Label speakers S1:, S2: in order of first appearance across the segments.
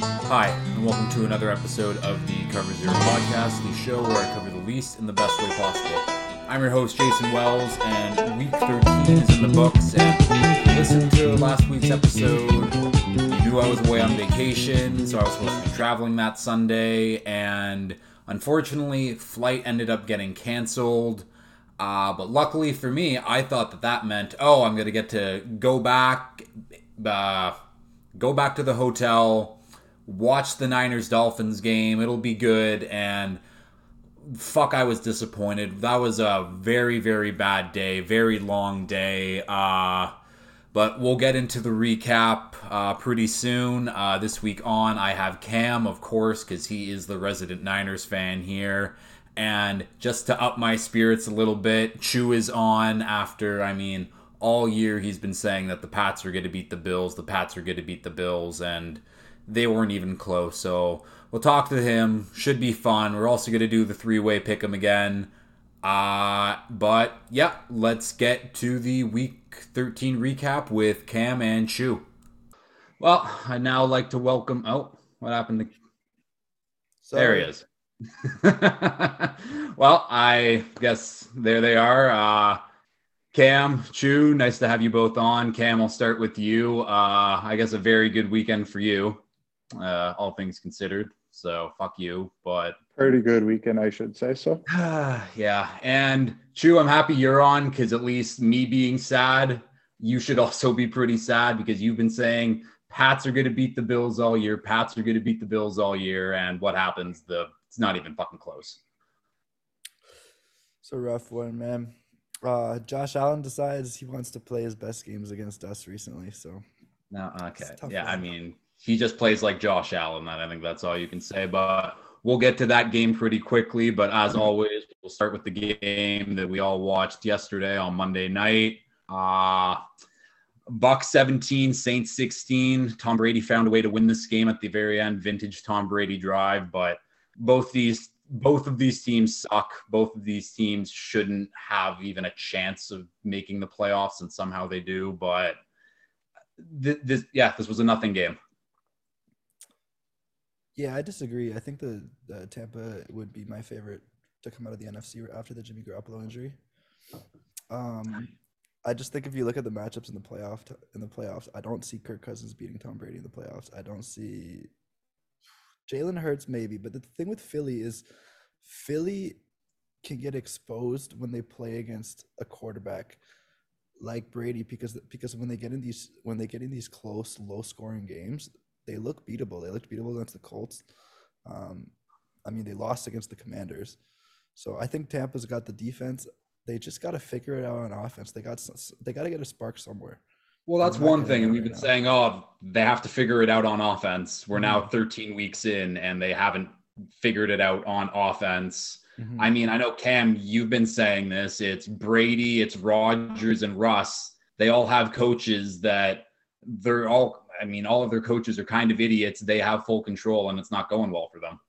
S1: Hi, and welcome to another episode of the Cover Zero podcast, the show where I cover the least in the best way possible. I'm your host, Jason Wells, and week 13 is in the books. And if you listened to last week's episode, you knew I was away on vacation, so I was supposed to be traveling that Sunday, and unfortunately, flight ended up getting canceled. Uh, but luckily for me, I thought that that meant, oh, I'm going to get to go back, uh, go back to the hotel, watch the Niners Dolphins game. It'll be good. And fuck, I was disappointed. That was a very, very bad day, very long day. Uh, but we'll get into the recap uh, pretty soon. Uh, this week on, I have Cam, of course, because he is the resident Niners fan here. And just to up my spirits a little bit, Chew is on after, I mean, all year he's been saying that the Pats are going to beat the Bills, the Pats are going to beat the Bills, and they weren't even close. So we'll talk to him. Should be fun. We're also going to do the three way pick 'em again. Uh, but yeah, let's get to the week 13 recap with Cam and Chew. Well, I'd now like to welcome. Oh, what happened to.
S2: Sorry.
S1: There he is. well, I guess there they are. Uh, Cam, Chew, nice to have you both on. Cam, I'll start with you. Uh, I guess a very good weekend for you, uh, all things considered. So fuck you, but
S2: Pretty good weekend, I should say so.
S1: yeah. And Chew, I'm happy you're on because at least me being sad, you should also be pretty sad because you've been saying Pats are going to beat the Bills all year. Pats are going to beat the Bills all year, and what happens? The it's not even fucking close.
S3: It's a rough one, man. Uh, Josh Allen decides he wants to play his best games against us recently. So
S1: No, okay.
S3: It's a tough
S1: Yeah, I mean, he just plays like Josh Allen. That I think that's all you can say. But we'll get to that game pretty quickly. But as always, we'll start with the game that we all watched yesterday on Monday night. Uh Buck 17, Saints 16. Tom Brady found a way to win this game at the very end. Vintage Tom Brady drive, but both these both of these teams suck. Both of these teams shouldn't have even a chance of making the playoffs, and somehow they do. But th- this, yeah, this was a nothing game.
S3: Yeah, I disagree. I think the, the Tampa would be my favorite to come out of the NFC after the Jimmy Garoppolo injury. Um, I just think if you look at the matchups in the playoff in the playoffs, I don't see Kirk Cousins beating Tom Brady in the playoffs. I don't see Jalen Hurts maybe, but the thing with Philly is Philly can get exposed when they play against a quarterback like Brady because because when they get in these when they get in these close low scoring games, they look beatable. They looked beatable against the Colts. Um, I mean, they lost against the Commanders. So I think Tampa's got the defense. They just got to figure it out on offense. They got they got to get a spark somewhere.
S1: Well, that's one thing, and we've been
S3: now.
S1: saying, oh, they have to figure it out on offense. We're now
S3: Mhm.
S1: 13 weeks in, and they haven't figured it out on offense.
S3: Mhm.
S1: I mean, I know Cam, you've been saying this. It's Brady, it's Rodgers, and Russ. They all have coaches that they're all. I mean, all of their coaches are kind of idiots. They have full control, and it's not going well for them.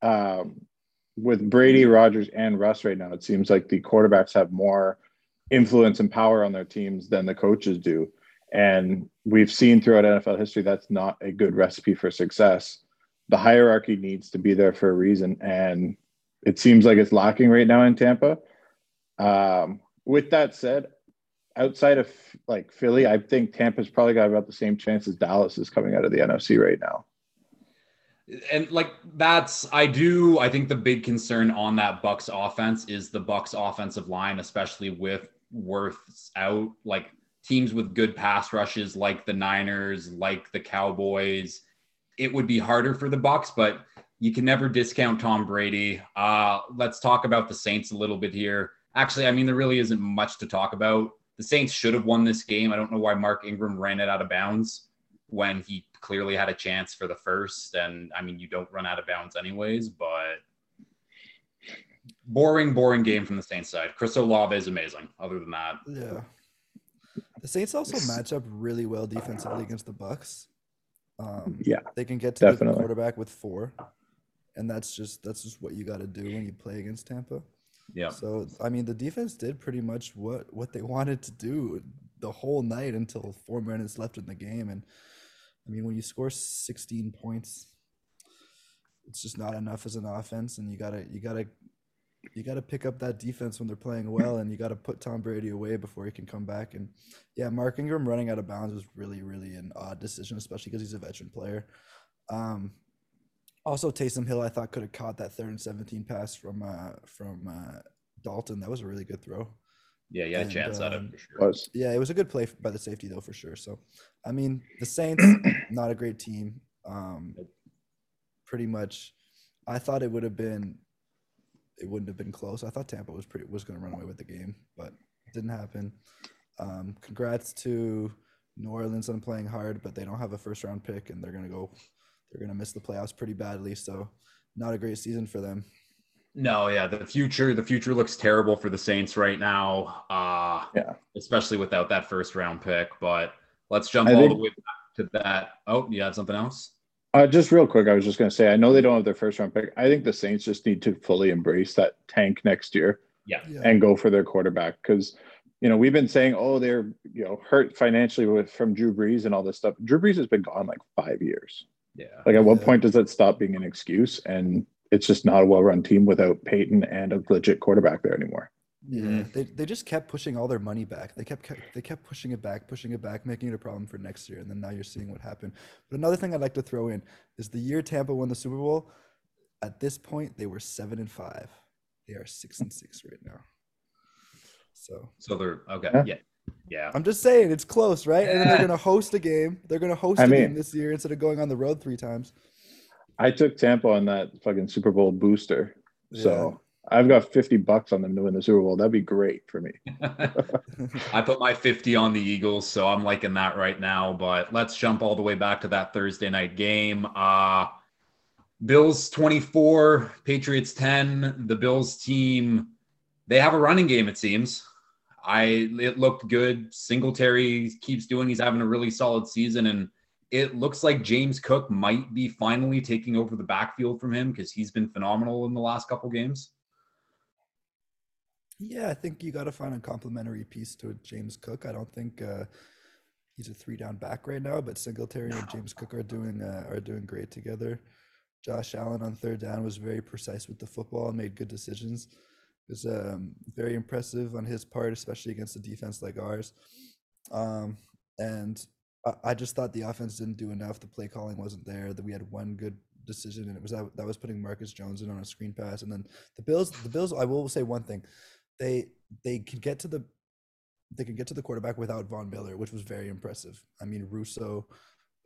S2: Um, with Brady, Rodgers, and Russ right now, it seems like the quarterbacks have more influence and power on their teams than the coaches do. And we've seen throughout NFL history that's not a good recipe for success. The hierarchy needs to be there for a reason. And it seems like it's lacking right now in Tampa. Um, with that said, outside of like Philly, I think Tampa's probably got about the same chance as Dallas is coming out of the NFC right now.
S1: and like that's I do I think the big concern on that Bucks offense is the Bucks offensive line, especially with Wirfs out. Like teams with good pass rushes, like the Niners, like the Cowboys, it would be harder for the Bucks, but you can never discount Tom Brady. Uh, let's talk about the Saints a little bit here. Actually, I mean there really isn't much to talk about. The Saints should have won this game. I don't know why Mark Ingram ran it out of bounds when he clearly had a chance for the first. And I mean, you don't run out of bounds anyways, but boring, boring game from the Saints side. Chris Olave is amazing. Other than that,
S3: Yeah. The Saints also match up really well defensively against the Bucks. Um,
S2: Yeah,
S3: they can get to the quarterback with four, and that's just that's just what you got to do when you play against Tampa.
S1: Yeah.
S3: So I mean, the defense did pretty much what what they wanted to do the whole night until four minutes left in the game, and I mean, when you score 16 points, it's just not enough as an offense, and you gotta you gotta you gotta pick up that defense when they're playing well, and you gotta put Tom Brady away before he can come back. And yeah, Mark Ingram running out of bounds was really really an odd decision, especially because he's a veteran player. Um, also, Taysom Hill, I thought could have caught that third and 17 pass from uh, from uh, Dalton. That was a really good throw.
S1: Yeah, you had a
S3: And,
S1: chance at it
S3: um,
S1: for sure.
S2: Was
S3: Yeah, it was a good play by the safety though, for sure. So, I mean, the Saints not a great team. Um, pretty much, I thought it would have been, it wouldn't have been close. I thought Tampa was pretty was going to run away with the game, but it didn't happen. Um, congrats to New Orleans on playing hard, but they don't have a first round pick, and they're going to go, they're going to miss the playoffs pretty badly. So, not a great season for them.
S1: No, yeah, the future the future looks terrible for the Saints right now. Uh
S2: Yeah.
S1: especially without that first round pick. But let's jump
S2: I
S1: all
S2: think-
S1: the way back to that. Oh, you had something else?
S2: Uh, just real quick, I was just going to say, I know they don't have their first round pick. I think the Saints just need to fully embrace that tank next year
S1: Yeah.
S3: Yeah.
S2: and go for their quarterback because, you know, we've been saying, oh, they're you know hurt financially with from Drew Brees and all this stuff. Drew Brees has been gone like five years.
S1: Yeah.
S2: Like, at what
S3: Yeah.
S2: point does that stop being an excuse? And it's just not a well run team without Peyton and a legit quarterback there anymore.
S3: Yeah,
S1: Mhm.
S3: they, they just kept pushing all their money back. They kept, kept they kept pushing it back, pushing it back, making it a problem for next year. And then now you're seeing what happened. But another thing I'd like to throw in is the year Tampa won the Super Bowl. At this point, they were seven and five. They are six and six right now. So
S1: So they're okay.
S2: Yeah.
S1: Yeah. Yeah.
S3: I'm just saying it's close, right? And then they're gonna host a game. They're gonna host
S2: I
S3: a
S2: mean-
S3: game this year instead of going on the road three times.
S2: I took Tampa on that fucking Super Bowl booster. So I've got 50 bucks on them to win the Super Bowl. That'd be great for me.
S1: I put my 50 on the Eagles, so I'm liking that right now. But let's jump all the way back to that Thursday night game. Uh Bills 24, Patriots 10. The Bills team, they have a running game, it seems. I it looked good. Singletary keeps doing, he's having a really solid season, and it looks like James Cook might be finally taking over the backfield from him because he's been phenomenal in the last couple games.
S3: Yeah, I think you got to find a complementary piece to James Cook. I don't think uh, he's a three down back right now, but Singletary and James Cook are doing uh, are doing great together. Josh Allen on third down was very precise with the football and made good decisions. Was um, very impressive on his part, especially against a defense like ours. Um, and I, I just thought the offense didn't do enough. The play calling wasn't there. That we had one good decision, and it was that, that was putting Marcus Jones in on a screen pass. And then the Bills, the Bills. I will say one thing they they can get to the they can get to the quarterback without Von Miller, which was very impressive. I mean, Rousseau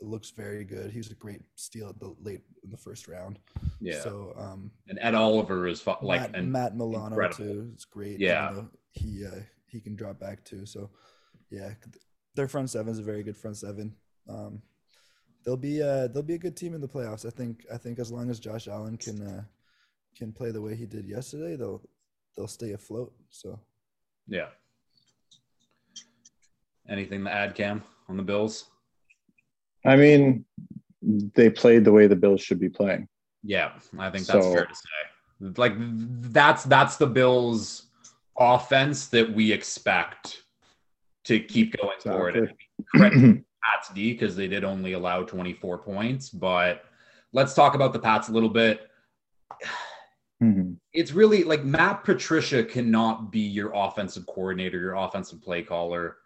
S3: looks very good. He was a great steal at the late in the first round.
S1: Yeah.
S3: So um,
S1: and Ed Oliver is fu- like
S3: Matt,
S1: and
S3: Matt Milano
S1: incredible.
S3: too. It's great.
S1: Yeah.
S3: he uh, he can drop back too. So yeah, their front seven is a very good front seven. Um, they'll be uh they'll be a good team in the playoffs. I think I think as long as Josh Allen can uh, can play the way he did yesterday, they'll they'll stay afloat. So.
S1: Yeah. Anything to add, Cam, on the Bills?
S2: I mean, they played the way the Bills should be playing.
S1: Yeah, I think that's
S2: So-
S1: fair to say. Like that's that's the Bills' offense that we expect to keep going forward. And Pats D because they did only allow 24 points, but let's talk about the Pats a little bit.
S2: Mhm.
S1: it's really like Matt Patricia cannot be your offensive coordinator, your offensive play caller.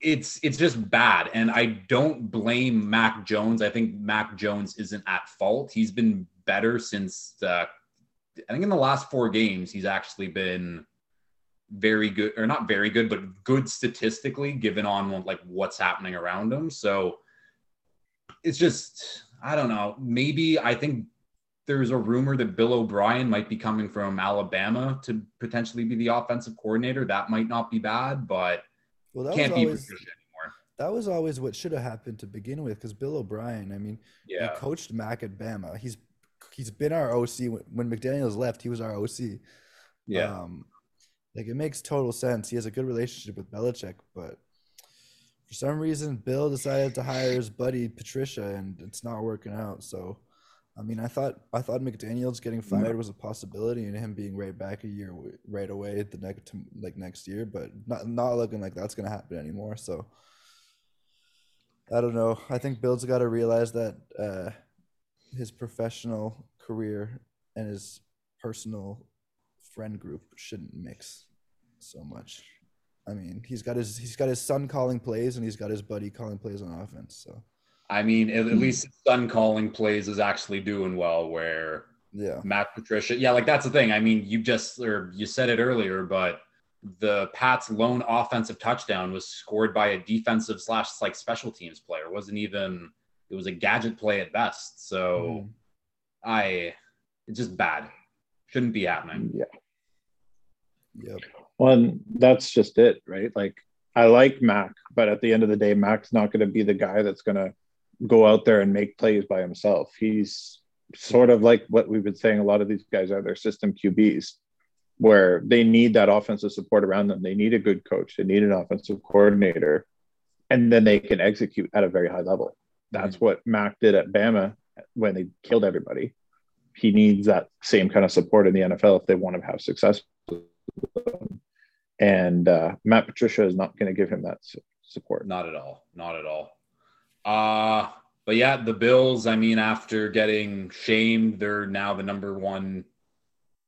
S1: It's it's just bad, and I don't blame Mac Jones. I think Mac Jones isn't at fault. He's been better since uh, I think in the last four games he's actually been very good, or not very good, but good statistically, given on like what's happening around him. So it's just I don't know. Maybe I think there's a rumor that Bill O'Brien might be coming from Alabama to potentially be the offensive coordinator. That might not be bad, but
S3: Well, that
S1: can't
S3: was
S1: be
S3: always
S1: Patricia anymore.
S3: that was always what should have happened to begin with, because Bill O'Brien. I mean,
S1: Yeah,
S3: he coached Mac at Bama. He's he's been our OC when, when McDaniels left. He was our OC.
S1: yeah,
S3: Um, like it makes total sense. He has a good relationship with Belichick, but for some reason, Bill decided to hire his buddy Patricia, and it's not working out. So, I mean, I thought I thought McDaniels getting fired was a possibility, and him being right back a year right away the next like next year, but not not looking like that's gonna happen anymore. So, I don't know. I think Bill's got to realize that uh, his professional career and his personal friend group shouldn't mix so much. I mean, he's got his he's got his son calling plays and he's got his buddy calling plays on offense. So
S1: I mean, at, at least his son calling plays is actually doing well. Where
S3: yeah,
S1: Matt Patricia, yeah, like that's the thing. I mean, you just or you said it earlier, but the Pats' lone offensive touchdown was scored by a defensive slash like special teams player. It wasn't even it was a gadget play at best. So
S3: Mhm.
S1: I it's just bad. Shouldn't be happening.
S2: Yeah.
S3: yep.
S2: Well, and that's just it, right? Like I like Mac, but at the end of the day, Mac's not going to be the guy that's going to go out there and make plays by himself. He's sort of like what we've been saying. A lot of these guys are their system QBs, where they need that offensive support around them. They need a good coach. They need an offensive coordinator, and then they can execute at a very high level. That's what Mac did at Bama when they killed everybody. He needs that same kind of support in the NFL if they want to have success. And uh, Matt Patricia is not going to give him that support.
S1: Not at all. Not at all. Uh but yeah, the Bills, I mean, after getting shamed, they're now the number one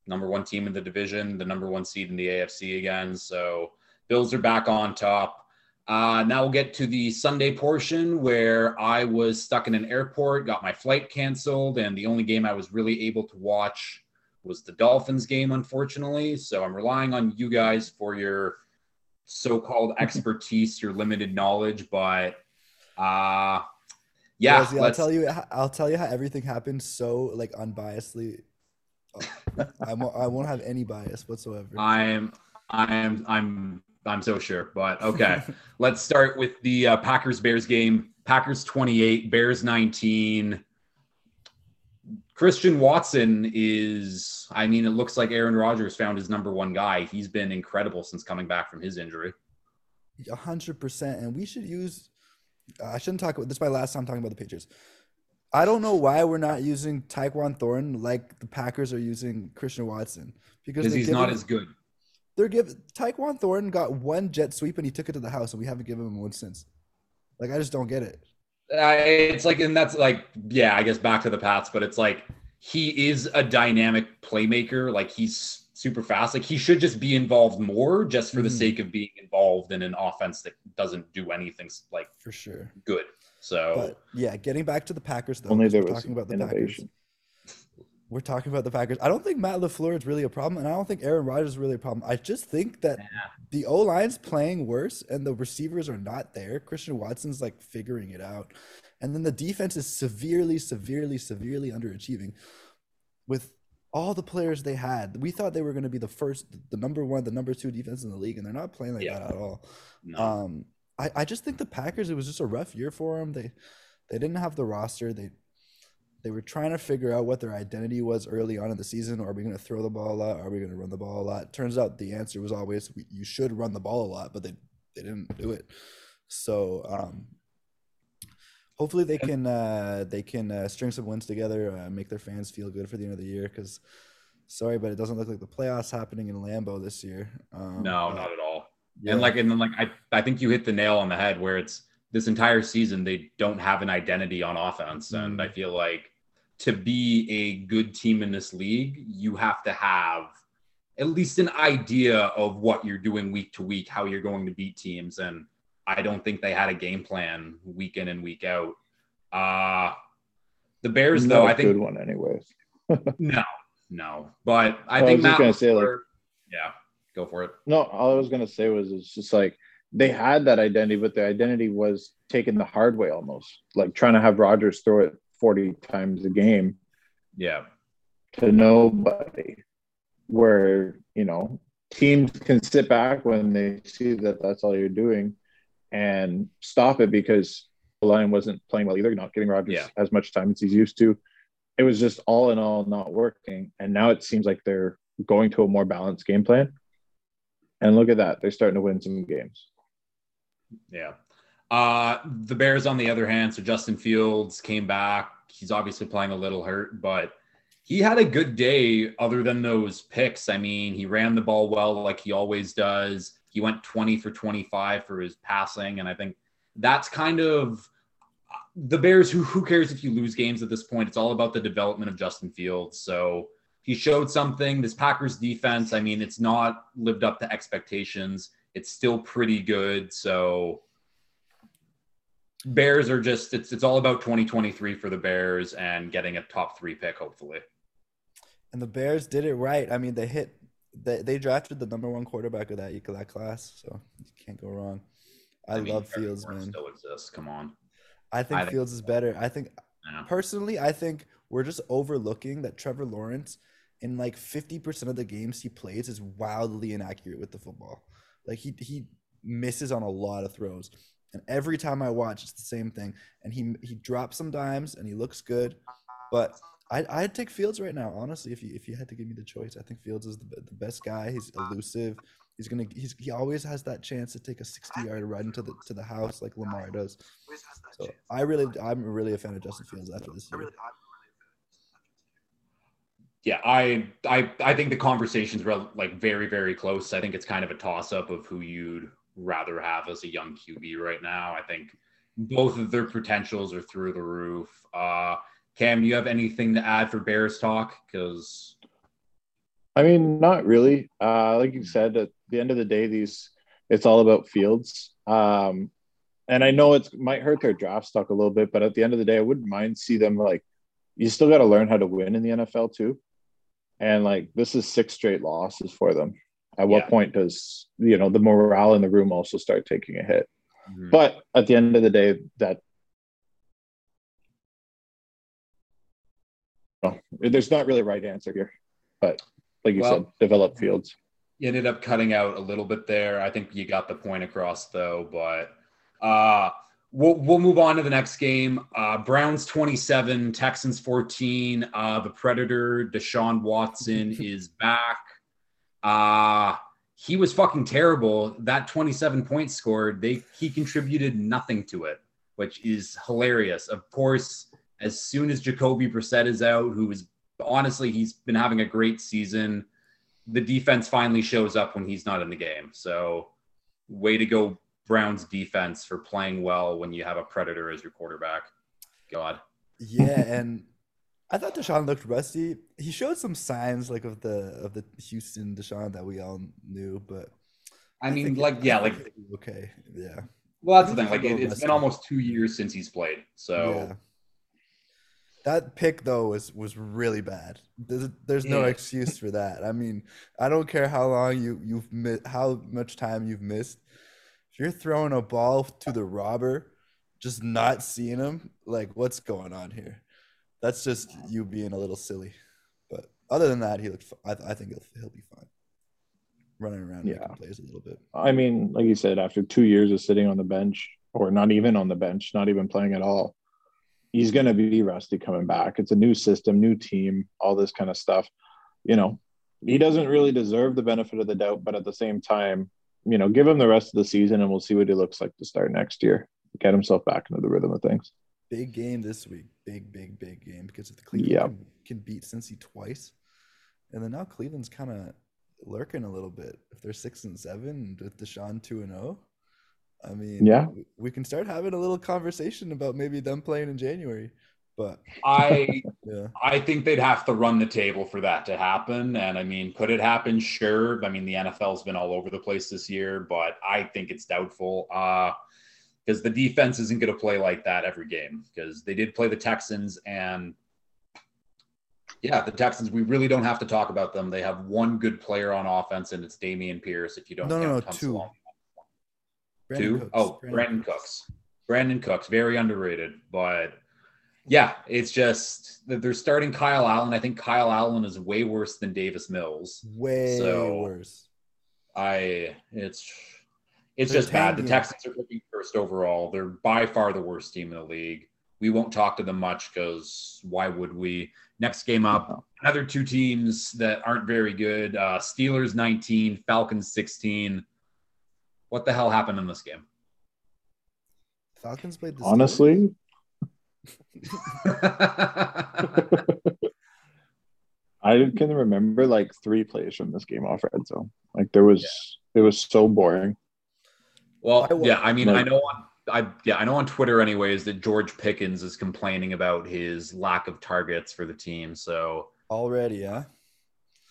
S1: number one team in the division, the number one seed in the AFC again. So Bills are back on top. Uh, now we'll get to the Sunday portion where I was stuck in an airport, got my flight canceled, and the only game I was really able to watch was the Dolphins game, unfortunately. So I'm relying on you guys for your so-called expertise, your limited knowledge, but uh yeah,
S3: Rosie, I'll tell you. I'll tell you how everything happened so like unbiasedly. Oh, I won't. I won't have any bias whatsoever.
S1: I'm I'm I'm I'm so sure. But okay. Let's start with the uh, Packers Bears game. Packers 28, Bears 19. Christian Watson is, I mean, it looks like Aaron Rodgers found his number one guy. He's been incredible since coming back from his injury.
S3: A hundred percent, and we should use. I shouldn't talk about this. Is my last time talking about the Patriots. I don't know why we're not using Tyquan Thornton like the Packers are using Christian Watson because
S1: he's not
S3: giving-
S1: as good.
S3: They're giving Tyquan Thornton got one jet sweep and he took it to the house, and we haven't given him one since. Like I just don't get it.
S1: Uh, it's like, and that's like, yeah, I guess back to the Pats, but it's like he is a dynamic playmaker. Like he's super fast. Like he should just be involved more, just for the
S3: Mhm.
S1: sake of being involved in an offense that doesn't do anything like
S3: For sure.
S1: good. So
S3: But yeah, getting back to the Packers though.
S2: Only
S3: 'cause
S2: there
S3: we're
S2: was
S3: talking about the
S2: innovation.
S3: Packers. We're talking about the Packers. I don't think Matt LaFleur is really a problem, and I don't think Aaron Rodgers is really a problem. I just think that
S1: Yeah.
S3: the O line's playing worse and the receivers are not there. Christian Watson's like figuring it out. And then the defense is severely, severely, severely underachieving with all the players they had. We thought they were going to be the first, the number one, the number two defense in the league, and they're not playing like
S1: Yeah.
S3: that at all.
S1: no.
S3: Um, I, I just think the Packers. It was just a rough year for them. They they didn't have the roster. They they were trying to figure out what their identity was early on in the season. Are we going to throw the ball a lot? Are we going to run the ball a lot? Turns out the answer was always we, you should run the ball a lot, but they they didn't do it. So um, hopefully they can uh, they can uh, string some wins together, uh, make their fans feel good for the end of the year. Because sorry, but it doesn't look like the playoffs happening in Lambeau this year. Um,
S1: no, not at all.
S3: yeah.
S1: And like, and then like, I, I think you hit the nail on the head where it's this entire season, they don't have an identity on offense. And
S3: Mm.
S1: I feel like to be a good team in this league, you have to have at least an idea of what you're doing week to week, how you're going to beat teams. And I don't think they had a game plan week in and week out. Uh, the Bears,
S2: Not
S1: though, I think
S2: good one, anyways.
S1: no, no, but I
S2: I
S1: think
S2: was just
S1: Matt
S2: gonna say, like-
S1: yeah, go for it.
S2: No, all I was gonna say was it's just like they had that identity, but the identity was taken the hard way almost, like trying to have Rodgers throw it 40 times a game
S1: Yeah,
S2: to nobody. Where you know teams can sit back when they see that that's all you're doing and stop it because the line wasn't playing well either, not getting Rodgers
S1: Yeah.
S2: as much time as he's used to. It was just all in all not working, and now it seems like they're going to a more balanced game plan. And look at that, they're starting to win some games.
S1: Yeah. Uh, the Bears, on the other hand, so Justin Fields came back. He's obviously playing a little hurt, but he had a good day other than those picks. I mean, he ran the ball well like he always does. He went 20 for 25 for his passing. And I think that's kind of the Bears, who who cares if you lose games at this point? It's all about the development of Justin Fields. So he showed something. This Packers defense, I mean, it's not lived up to expectations. It's still pretty good. So Bears are just it's it's all about 2023 for the Bears and getting a top three pick, hopefully.
S3: And the Bears did it right. I mean, they hit they, they drafted the number one quarterback of that that class, so you can't go wrong. I, I mean, love Fields, man.
S1: Still exists. Come on.
S3: I think I Fields think, is better. I think yeah. personally, I think we're just overlooking that Trevor Lawrence in like 50% of the games he plays is wildly inaccurate with the football. Like he he misses on a lot of throws. And every time I watch, it's the same thing. And he he drops some dimes and he looks good, but I I'd take Fields right now. Honestly, if you if you had to give me the choice, I think Fields is the, the best guy. He's elusive. He's gonna he's he always has that chance to take a 60 yard run into the to the house like Lamar does. So I really I'm really a fan of Justin Fields after this year.
S1: Yeah, I I I think the conversation's like very very close. I think it's kind of a toss up of who you'd rather have as a young QB right now. I think both of their potentials are through the roof. Uh, Cam, do you have anything to add for Bears talk? Because
S2: I mean, not really. Uh, like you said, at the end of the day, these it's all about fields. Um, and I know it might hurt their draft stock a little bit, but at the end of the day, I wouldn't mind see them like you still got to learn how to win in the NFL too. And like this is six straight losses for them. At what yeah. point does you know the morale in the room also start taking a hit? Mm-hmm. But at the end of the day, that there's not really a right answer here. But like you well, said, develop fields.
S1: You ended up cutting out a little bit there. I think you got the point across though, but uh We'll, we'll move on to the next game. Uh, Browns 27, Texans 14. Uh, the Predator, Deshaun Watson, is back. Uh, he was fucking terrible. That 27 points scored, they he contributed nothing to it, which is hilarious. Of course, as soon as Jacoby Brissett is out, who is honestly he's been having a great season, the defense finally shows up when he's not in the game. So, way to go, Browns defense for playing well when you have a predator as your quarterback. God.
S3: Yeah, and I thought Deshaun looked rusty. He showed some signs like of the of the Houston Deshaun that we all knew, but
S1: I, I mean, like, yeah, like
S3: okay, yeah.
S1: Well, that's the thing. Like, it, has been almost two years since he's played, so. Yeah.
S3: That pick though was was really bad. There's there's no yeah. excuse for that. I mean, I don't care how long you you've mi- how much time you've missed If you're throwing a ball to the robber, just not seeing him, like what's going on here? That's just you being a little silly. But other than that, he looked. I, I think he'll he'll be fine. Running around, yeah, plays a little bit.
S2: I mean, like you said, after two years of sitting on the bench, or not even on the bench, not even playing at all, he's going to be rusty coming back. It's a new system, new team, all this kind of stuff. You know, he doesn't really deserve the benefit of the doubt, but at the same time, you know, give him the rest of the season and we'll see what he looks like to start next year. Get himself back into the rhythm of things.
S3: Big game this week. Big, big, big game because if the Cleveland can, can beat Cincy twice, and then now Cleveland's kind of lurking a little bit. If they're six and seven with Deshaun two and zero, oh, I mean,
S2: yeah,
S3: we can start having a little conversation about maybe them playing in January. But
S1: I yeah. I think they'd have to run the table for that to happen. And I mean, could it happen? Sure. I mean, the NFL's been all over the place this year, but I think it's doubtful. Uh because the defense isn't going to play like that every game because they did play the Texans and yeah, the Texans, we really don't have to talk about them. They have one good player on offense, and it's Dameon Pierce. If you don't,
S3: no, no, no, two.
S1: Two? Cooks. Oh, Brandon, Brandin Cooks. Cooks. Brandin Cooks, very underrated, but yeah, it's just they're starting Kyle Allen. I think Kyle Allen is way worse than Davis Mills.
S3: Way so worse.
S1: I it's it's they're just bad. The Texans are looking first overall. They're by far the worst team in the league. We won't talk to them much because why would we? Next game up, another two teams that aren't very good. Uh, Steelers 19, Falcons 16. What the hell happened in this game?
S3: Falcons played the
S2: Honestly, I can remember like three plays from this game off red zone. Like there was, yeah. it was so boring.
S1: Well, yeah, I mean, like, I know on I yeah, I know on Twitter anyways that George Pickens is complaining about his lack of targets for the team. So
S3: already, yeah.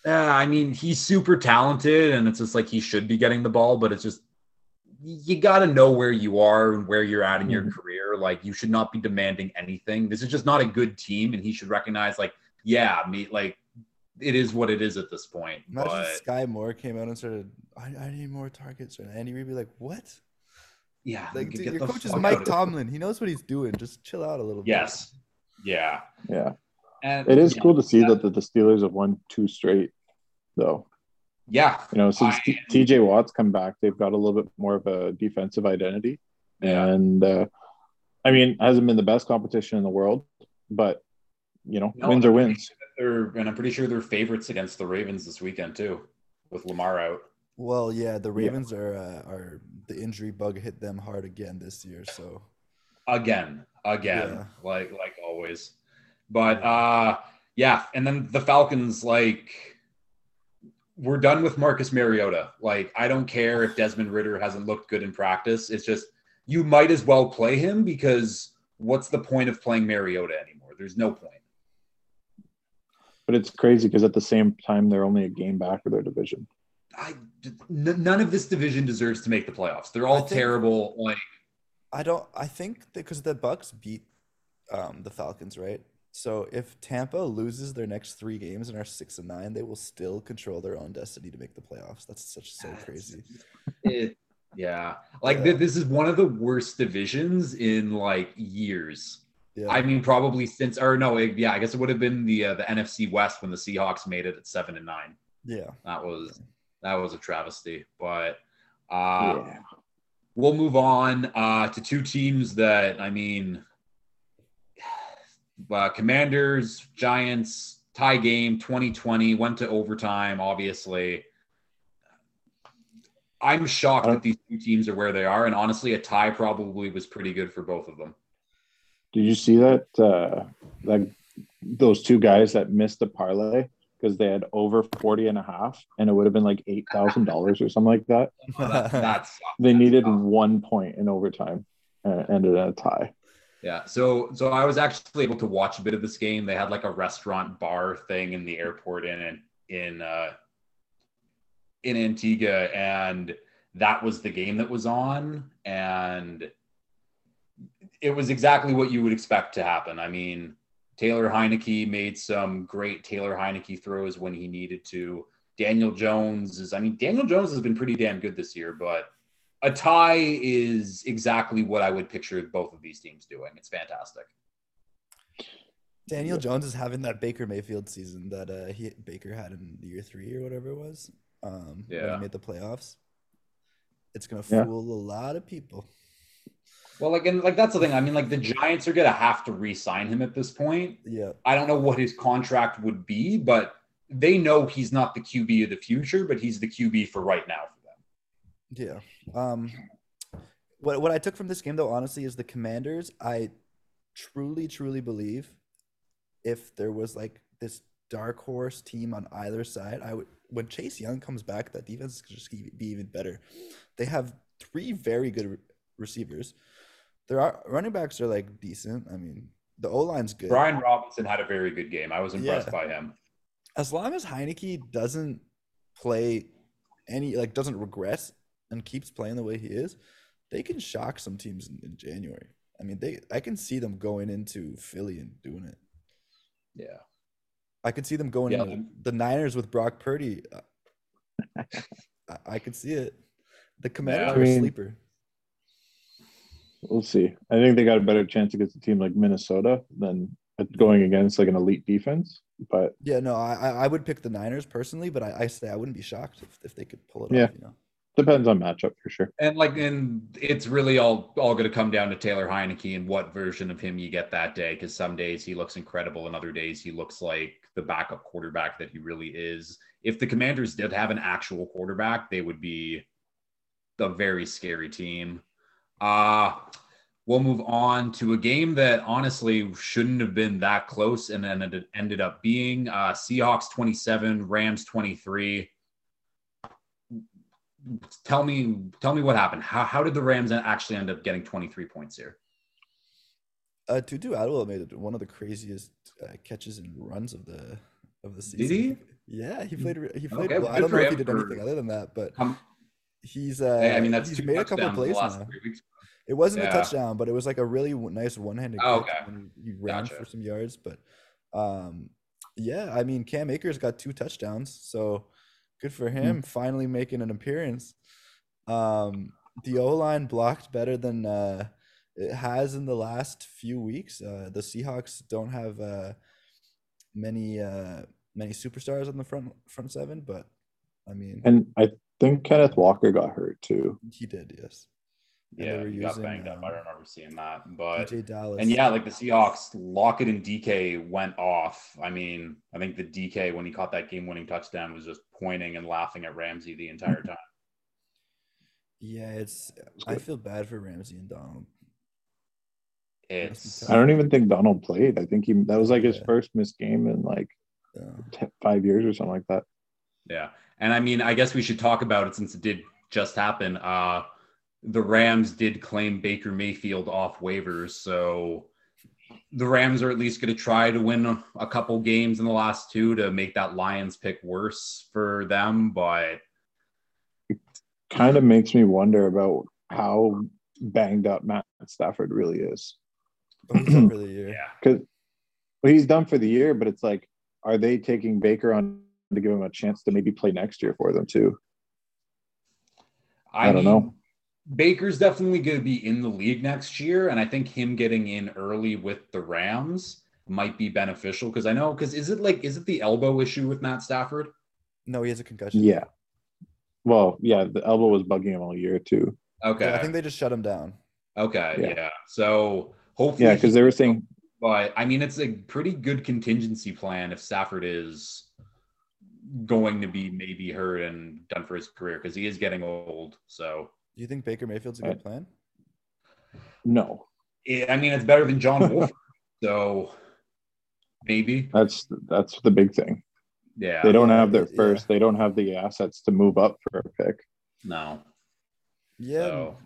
S1: Yeah, I mean he's super talented, and it's just like he should be getting the ball, but it's just you got to know where you are and where you're at in your
S2: Mhm.
S1: career. Like you should not be demanding anything. This is just not a good team, and he should recognize like yeah, me like it is what it is at this point.
S3: Imagine
S1: But
S3: Skyy Moore came out and started. I, I need more targets, and Andy Reid be like, "What?
S1: yeah,
S3: Like, dude, your coach is Mike Tomlin. He knows what he's doing. Just chill out a little bit."
S1: Yes, yeah,
S2: Yeah,
S1: and
S2: it is
S1: yeah,
S2: cool to see that the, the Steelers have won two straight, though.
S1: Yeah,
S2: You know, since
S1: I-
S2: T- TJ Watt's come back, they've got a little bit more of a defensive identity.
S1: Yeah.
S2: And uh, I mean, hasn't been the best competition in the world, but you know,
S1: No,
S2: wins are wins.
S1: They're and I'm pretty sure they're favorites against the Ravens this weekend too, with Lamar out.
S3: Well, yeah, the Ravens are uh, are the injury bug hit them hard again this year. So
S1: again again
S3: Yeah.
S1: like like always but uh yeah and then the falcons like we're done with marcus mariota like i don't care if desmond ridder hasn't looked good in practice it's just you might as well play him because what's the point of playing mariota anymore there's no point
S2: But it's crazy because at the same time, they're only a game back of their division.
S1: I, n- none of this division deserves to make the playoffs they're all
S3: think-
S1: terrible like
S3: I don't. I think because the Bucks beat um, the Falcons, right? So if Tampa loses their next three games and are six and nine, they will still control their own destiny to make the playoffs. That's such so crazy.
S1: it, yeah like
S3: Yeah.
S1: th- this is one of the worst divisions in like years
S3: Yeah.
S1: I mean, probably since, or no, it- yeah, I guess it would have been the uh, the NFC West when the Seahawks made it at seven and nine.
S3: yeah.
S1: That was that was a travesty. But uh,
S2: yeah.
S1: we'll move on uh, to two teams that I mean, uh, Commanders, Giants tie game 2020 went to overtime. Obviously, I'm shocked that these two teams are where they are, and honestly, a tie probably was pretty good for both of them.
S2: Did you see that? Uh, like those two guys that missed the parlay because they had over 40 and a half and it would have been like $8,000 or something like that.
S1: that, that's
S2: They
S1: that's
S2: needed
S1: tough.
S2: one point in overtime and it ended in a tie.
S1: Yeah. So so I was actually able to watch a bit of this game. They had like a restaurant bar thing in the airport in in uh in Antigua and that was the game that was on and it was exactly what you would expect to happen. I mean, Taylor Heinicke made some great Taylor Heinicke throws when he needed to. Daniel Jones is I mean Daniel Jones has been pretty damn good this year, but a tie is exactly what I would picture both of these teams doing. It's fantastic.
S3: Daniel Jones is having that Baker Mayfield season that uh, he Baker had in year three or whatever it was. Um, when
S1: Yeah.
S3: he made the playoffs. It's gonna
S2: Yeah.
S3: fool a lot of people.
S1: Well, like and like that's the thing. I mean, like the Giants are gonna have to re-sign him at this point.
S3: Yeah.
S1: I don't know what his contract would be, but they know he's not the QB of the future, but he's the QB for right now for them.
S3: Yeah. Um, what what I took from this game though, honestly, is the Commanders. I truly, truly believe if there was like this dark horse team on either side, I would. When Chase Young comes back, that defense could just be even better. They have three very good re- receivers. Their ar- running backs are like decent. I mean, the O line's good.
S1: Brian Robinson had a very good game. I was impressed
S3: Yeah.
S1: by him.
S3: as long as Heinicke doesn't play any like doesn't regress and keeps playing the way he is, they can shock some teams in, in January. I mean, they I can see them going into Philly and doing it.
S1: Yeah.
S3: I could see them going
S1: Yeah,
S3: into the Niners with Brock Purdy. Uh, I, I could see it. The Commanders
S1: Yeah.
S3: are
S2: I
S3: a
S2: mean-
S3: sleeper.
S2: We'll see. I think they got a better chance against a team like Minnesota than going against like an elite defense. But
S3: Yeah, no, I I- I would pick the Niners personally, but I, I say I wouldn't be shocked if, if they could pull it
S2: Yeah.
S3: off. You know.
S2: Depends on matchup for sure.
S1: And like, and it's really all all going to come down to Taylor Heinicke and what version of him you get that day. Because some days he looks incredible, and other days he looks like the backup quarterback that he really is. If the Commanders did have an actual quarterback, they would be a very scary team. Uh we'll move on to a game that honestly shouldn't have been that close, and then it ended up being uh, Seahawks twenty seven, Rams twenty three tell me tell me what happened. How how did the Rams actually end up getting 23 points here?
S3: Uh, Tutu Atwell made one of the craziest uh, catches and runs of the of the season.
S1: Did he?
S3: Yeah, he played. He played.
S1: Okay,
S3: well. I don't know if he did anything other than that, but
S1: Um,
S3: he's. Uh,
S1: I mean, that's
S3: he's made a couple plays now. It wasn't
S1: Yeah.
S3: a touchdown, but it was like a really nice one-handed
S1: Oh, okay.
S3: when he ran
S1: Gotcha.
S3: for some yards. But um, yeah, I mean, Cam Akers got two touchdowns, so good for
S1: Hmm.
S3: him finally making an appearance. Um, the O line blocked better than uh, it has in the last few weeks. Uh, the Seahawks don't have uh, many uh, many superstars on the front front seven, but I mean,
S2: And I think Kenneth Walker got hurt too.
S3: he did, yes. And they
S1: Yeah,
S3: were
S1: he got
S3: using,
S1: banged up. I
S3: um,
S1: remember seeing that. But
S3: DJ Dallas.
S1: and yeah, like the Seahawks, Lockett and DK went off. I mean, I think the DK when he caught that game-winning touchdown was just pointing and laughing at Ramsey the entire time.
S3: Yeah, it's. I feel bad for Ramsey and Donald.
S1: It's
S2: I don't even think Donald played. I think he that was like his
S3: Yeah.
S2: first missed game in like
S3: Yeah.
S2: t- five years or something like that.
S1: Yeah. And I mean, I guess we should talk about it since it did just happen. Uh the Rams did claim Baker Mayfield off waivers, so the Rams are at least going to try to win a, a couple games in the last two to make that Lions pick worse for them, but it
S2: Kind of makes me wonder about how banged up Matt Stafford really is.
S3: Oh, he's done for the year.
S1: yeah.
S2: Because well, he's done for the year, but it's like, are they taking Baker on to give him a chance to maybe play next year for them too? I don't know.
S1: Baker's definitely going to be in the league next year, and I think him getting in early with the Rams might be beneficial because I know because is it like is it the elbow issue with Matt Stafford?
S3: No, he has a concussion.
S2: Yeah. Well, yeah, the elbow was bugging him all year too.
S1: Okay,
S3: Yeah, I think they just shut him down.
S1: okay,
S2: Yeah.
S1: yeah. So hopefully,
S2: Yeah, because they were saying
S1: but I mean, it's a pretty good contingency plan if Stafford is going to be maybe hurt and done for his career because he is getting old. So
S3: Do you think Baker Mayfield's a good plan?
S2: no.
S1: I mean, it's better than John Wolf. so maybe,
S2: That's that's the big thing.
S1: yeah.
S2: They don't have their
S3: yeah.
S2: first. They don't have the assets to move up for a pick.
S1: No.
S3: Yeah.
S1: So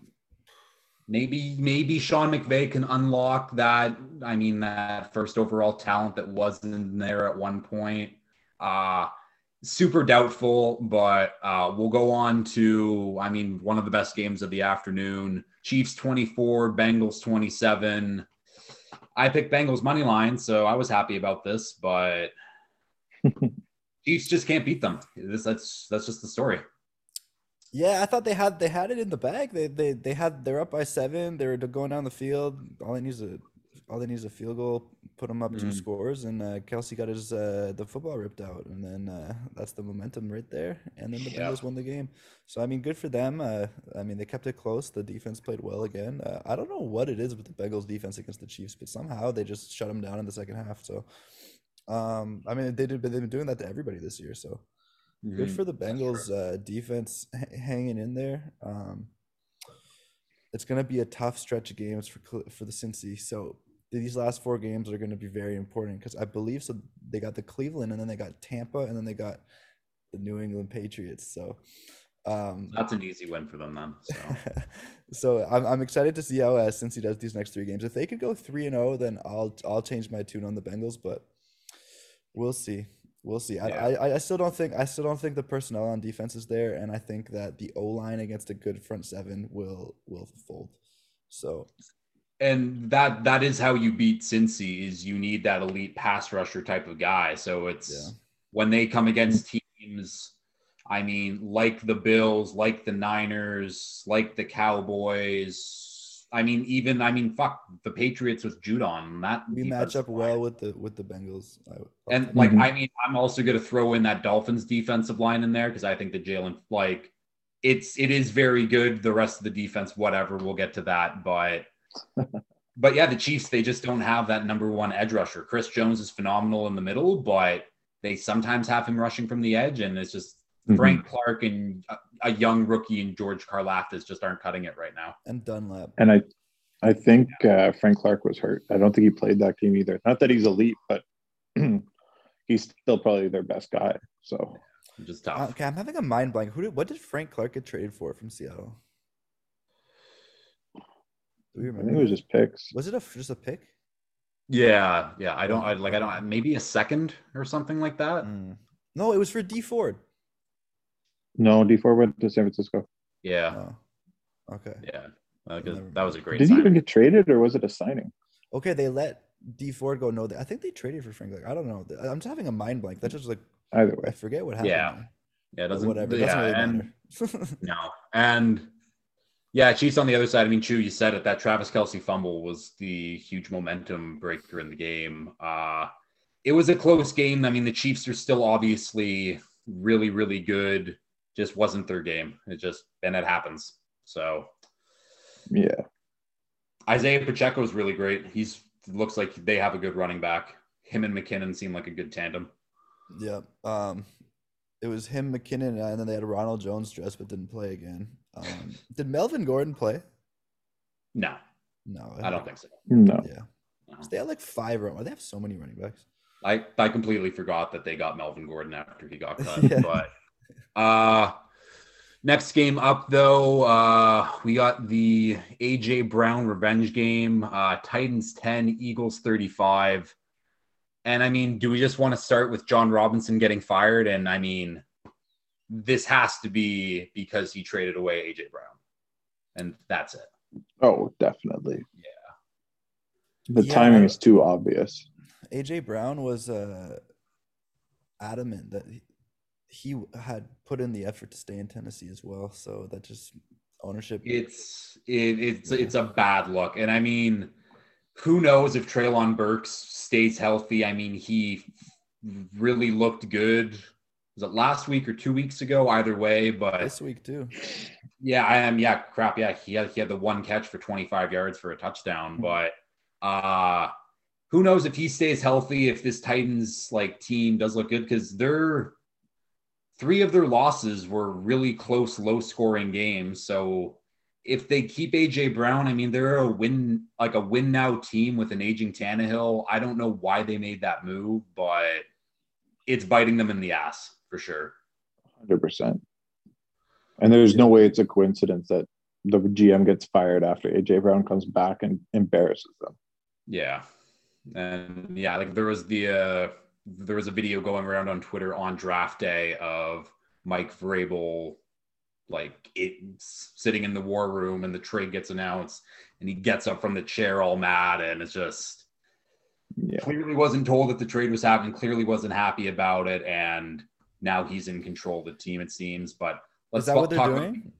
S1: maybe maybe Sean McVay can unlock that. I mean, that first overall talent that wasn't there at one point. Uh super doubtful, but uh we'll go on to I mean one of the best games of the afternoon. Chiefs 24, Bengals 27. I picked Bengals money line, so I was happy about this, but Chiefs just can't beat them. This that's that's just the story.
S3: Yeah, I thought they had they had it in the bag. They they they had they're up by seven. They were going down the field. All they need is a all they need is a field goal. Put them up two
S1: Mhm.
S3: scores, and uh, Kelce got his uh, the football ripped out, and then uh, that's the momentum right there. And then the
S1: Yep.
S3: Bengals won the game. So I mean, good for them. Uh, I mean, they kept it close. The defense played well again. Uh, I don't know what it is with the Bengals defense against the Chiefs, but somehow they just shut them down in the second half. So, um, I mean, they did. They've been doing that to everybody this year. So good
S1: Mhm.
S3: for the Bengals uh, defense h- hanging in there. Um, it's going to be a tough stretch of games for for the Cincy. So these last four games are going to be very important because I believe so. They got the Cleveland, and then they got Tampa, and then they got the New England Patriots. So. Um,
S1: That's an easy win for them then. So
S3: so I'm, I'm excited to see how uh, he does these next three games. If they could go three and zero, then I'll I'll change my tune on the Bengals. But we'll see, we'll see. I,
S1: Yeah.
S3: I I still don't think I still don't think the personnel on defense is there, and I think that the O line against a good front seven will will fold. So
S1: and that that is how you beat Cincy is you need that elite pass rusher type of guy. So it's
S3: Yeah.
S1: when they come against teams, I mean, like the Bills, like the Niners, like the Cowboys. I mean, even I mean, fuck the Patriots with Judon. That
S3: we match up
S1: line.
S3: well with the with the Bengals. I, I'll
S1: And
S3: take
S1: like,
S2: Mhm.
S1: I mean, I'm also going to throw in that Dolphins defensive line in there because I think the Jalen, like, it's it is very good. The rest of the defense, whatever, we'll get to that. But, but yeah, the Chiefs they just don't have that number one edge rusher. Chris Jones is phenomenal in the middle, but they sometimes have him rushing from the edge, and it's just
S2: Mhm.
S1: Frank Clark and a, a young rookie and George Karlaftis just aren't cutting it right now.
S3: and Dunlap.
S2: And I, I think uh, Frank Clark was hurt. I don't think he played that game either. Not that he's elite, but he's still probably their best guy. So
S1: just is
S3: Uh,
S1: tough.
S3: Okay, I'm having a mind blank. Who did what did Frank Clark get traded for from Seattle? Do we
S2: I think it was just picks.
S3: Was it a just a pick?
S1: Yeah, yeah. I don't I, like. I don't. Maybe a second or something like that.
S3: Mm. No, it was for Dee Ford.
S2: No, Dee Ford went to San Francisco.
S1: Yeah,
S3: Oh, okay.
S1: yeah. Uh, 'cause
S3: Never
S1: that was a great.
S2: Did he even get traded or was it a signing?
S3: Okay, they let Dee Ford go. No, they, I think they traded for Frank Clark. I don't know. I'm just having a mind blank. That's just like
S2: Either way.
S3: I forget what happened.
S1: Yeah. Yeah, it
S3: But
S1: doesn't.
S3: whatever.
S1: Yeah,
S3: doesn't really
S1: and
S3: matter.
S1: no, and yeah, Chiefs on the other side. I mean, Chu, you said it. That Travis Kelce fumble was the huge momentum breaker in the game. Uh, it was a close game. I mean, the Chiefs are still obviously really, really good. Just wasn't their game. It just and it happens. So
S2: Yeah.
S1: Isaiah Pacheco is really great. He's looks like they have a good running back. Him and McKinnon seem like a good tandem.
S3: yeah. Um, it was him, McKinnon, and then they had Ronald Jones dressed but didn't play again. Um, did Melvin Gordon play?
S1: No,
S3: No,
S1: I don't think so.
S2: No.
S3: Yeah.
S1: No.
S3: So they had like five run. They have so many running backs.
S1: I, I completely forgot that they got Melvin Gordon after he got cut.
S3: Yeah.
S1: But uh next game up though, uh we got the AJ Brown revenge game, uh Titans 10, Eagles 35. And I mean, do we just want to start with Jon Robinson getting fired? And I mean, this has to be because he traded away AJ Brown. And that's it.
S2: Oh, definitely.
S1: Yeah.
S2: The
S3: Yeah.
S2: timing is too obvious.
S3: AJ Brown was uh, adamant that he, he had put in the effort to stay in Tennessee as well. So that just ownership.
S1: It's it, it's it's a bad look, and I mean, who knows if Treylon Burks stays healthy? I mean, he really looked good. Was it last week or two weeks ago? Either way, but
S3: this week too.
S1: yeah, I am. Yeah, crap. Yeah, he had he had the one catch for 25 yards for a touchdown, but uh who knows if he stays healthy? If this Titans like team does look good because they're three of their losses were really close, low scoring games. So if they keep AJ Brown, I mean they're a win like a win now team with an aging Tannehill. I don't know why they made that move, but it's biting them in the ass for sure.
S2: 100%. And there's no way it's a coincidence that the GM gets fired after AJ Brown comes back and embarrasses them.
S1: Yeah. And yeah, like there was the uh there was a video going around on Twitter on draft day of Mike Vrabel like it sitting in the war room and the trade gets announced and he gets up from the chair all mad and it's just
S2: Yeah.
S1: clearly wasn't told that the trade was happening, clearly wasn't happy about it, and now he's in control of the team, it seems. But let's
S3: Is that what they're
S1: talk about-
S3: doing?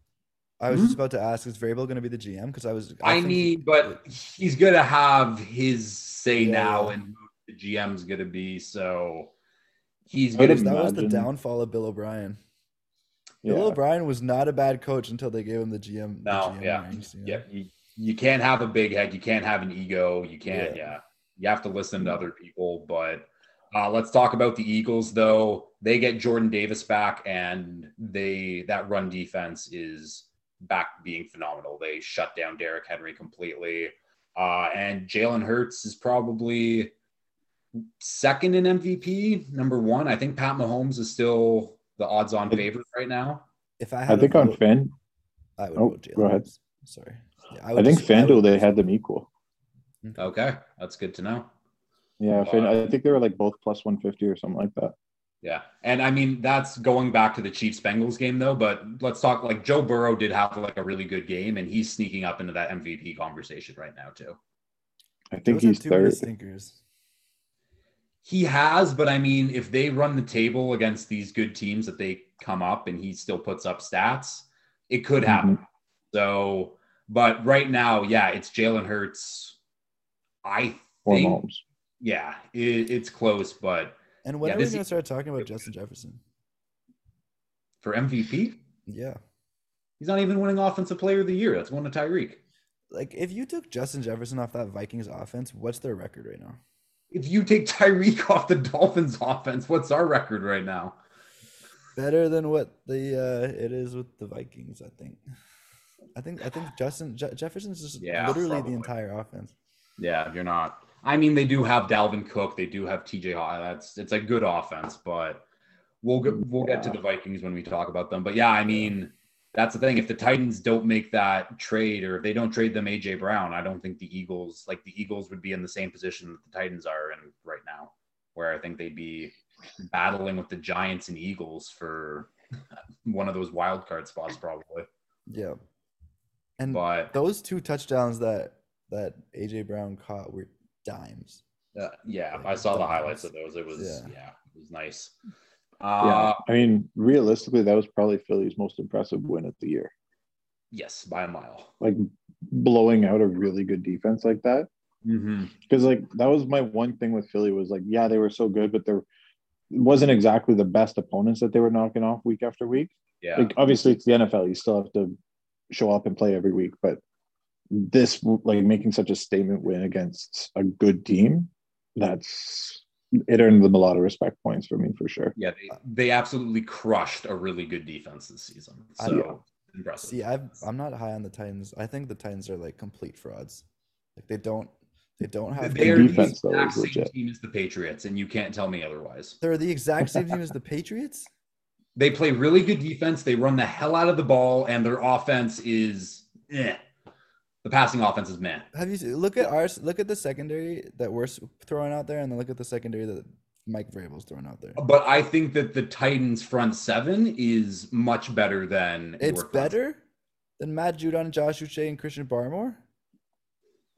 S3: I was
S1: Hmm?
S3: just about to ask, is Vrabel going to be the GM? Because I was.
S1: I
S3: think he-
S1: but he's gonna have his say
S3: Yeah,
S1: now,
S3: yeah.
S1: and who the GM's gonna be. So he's gonna.
S3: that was the downfall of Bill O'Brien.
S2: Yeah.
S3: Bill O'Brien was not a bad coach until they gave him the GM. the
S1: No,
S3: GM
S1: yeah,
S3: reins, you know?
S1: yeah. You, you can't have a big head. You can't have an ego. You can't.
S3: Yeah.
S1: Yeah, you have to listen to other people. But uh, let's talk about the Eagles, though. They get Jordan Davis back, and they that run defense is back being phenomenal. They shut down Derrick Henry completely. Uh, and Jalen Hurts is probably second in MVP. Number one, I think Pat Mahomes is still the odds-on favorite right now.
S3: If I
S2: I think
S3: to
S2: on
S3: vote,
S2: Fan,
S3: I would
S2: Oh,
S3: vote Jalen.
S2: go ahead.
S3: Sorry. Yeah,
S2: I,
S3: would
S2: think
S3: just-
S2: FanDuel
S3: would
S2: they had them equal.
S1: Okay, that's good to know.
S2: Yeah, Fan, I think they were like both plus 150 or something like that.
S1: Yeah. And I mean, that's going back to the Chiefs Bengals game, though. But let's talk like Joe Burrow did have like a really good game, and he's sneaking up into that MVP conversation right now, too.
S2: I think
S3: Joe's had
S2: he's third.
S3: stinkers.
S1: He has, but I mean, if they run the table against these good teams that they come up and he still puts up stats, it could happen. Mm-hmm. So, but right now, yeah, it's Jalen Hurts. I think, yeah, it, it's close, but
S3: And when
S1: Yeah,
S3: are we going to start talking about Justin Jefferson?
S1: for MVP,
S3: Yeah.
S1: he's not even winning Offensive Player of the Year. That's one to Tyreek.
S3: Like, if you took Justin Jefferson off that Vikings offense, what's their record right now?
S1: If you take Tyreek off the Dolphins offense, what's our record right now?
S3: Better than what the uh, it is with the Vikings, I think. I think I think Justin Je- Jefferson's just
S1: Yeah,
S3: literally
S1: probably.
S3: the entire offense.
S1: Yeah, you're not. I mean, they do have Dalvin Cook. They do have TJ. That's it's a good offense, but we'll get we'll get to the Vikings when we talk about them. But yeah, I mean, that's the thing. If the Titans don't make that trade, or if they don't trade them AJ Brown, I don't think the Eagles like the Eagles would be in the same position that the Titans are in right now, where I think they'd be battling with the Giants and Eagles for one of those wild card spots, probably.
S3: Yeah. And
S1: But
S3: those two touchdowns that that AJ Brown caught were dimes.
S1: uh, yeah,
S3: Like,
S1: I saw the
S3: dimes.
S1: highlights of those. It was
S3: Yeah.
S1: yeah, it was nice.
S2: Yeah.
S1: Uh,
S2: I mean, realistically, that was probably Philly's most impressive win of the year.
S1: yes, by a mile.
S2: Like blowing out a really good defense like that.
S1: Mm-hmm.
S2: Because like that was my one thing with Philly was like, yeah, they were so good, but there wasn't exactly the best opponents that they were knocking off week after week.
S1: Yeah.
S2: Like obviously it's the NFL, you still have to show up and play every week, but this like making such a statement win against a good team, that's it earned them a lot of respect points for me for sure.
S1: Yeah, they, they absolutely crushed a really good defense this season.
S3: I-
S1: So impressive.
S3: See, I've, I'm not high on the Titans. I think the Titans are like complete frauds. Like they don't they don't have
S1: they're
S2: the defense, though,
S1: exact
S2: is
S1: same
S2: legit.
S1: team as the Patriots, and you can't tell me otherwise.
S3: they're the exact same team as the Patriots.
S1: They play really good defense. They run the hell out of the ball, and their offense is eh. The passing offense is meh.
S3: Have you seen, look at our Look at the secondary that we're throwing out there, and then look at the secondary that Mike Vrabel's throwing out there.
S1: But I think that the Titans' front seven is much better than
S3: It's
S1: your front
S3: better than Matt Judon, Josh Uche, and Christian Barmore.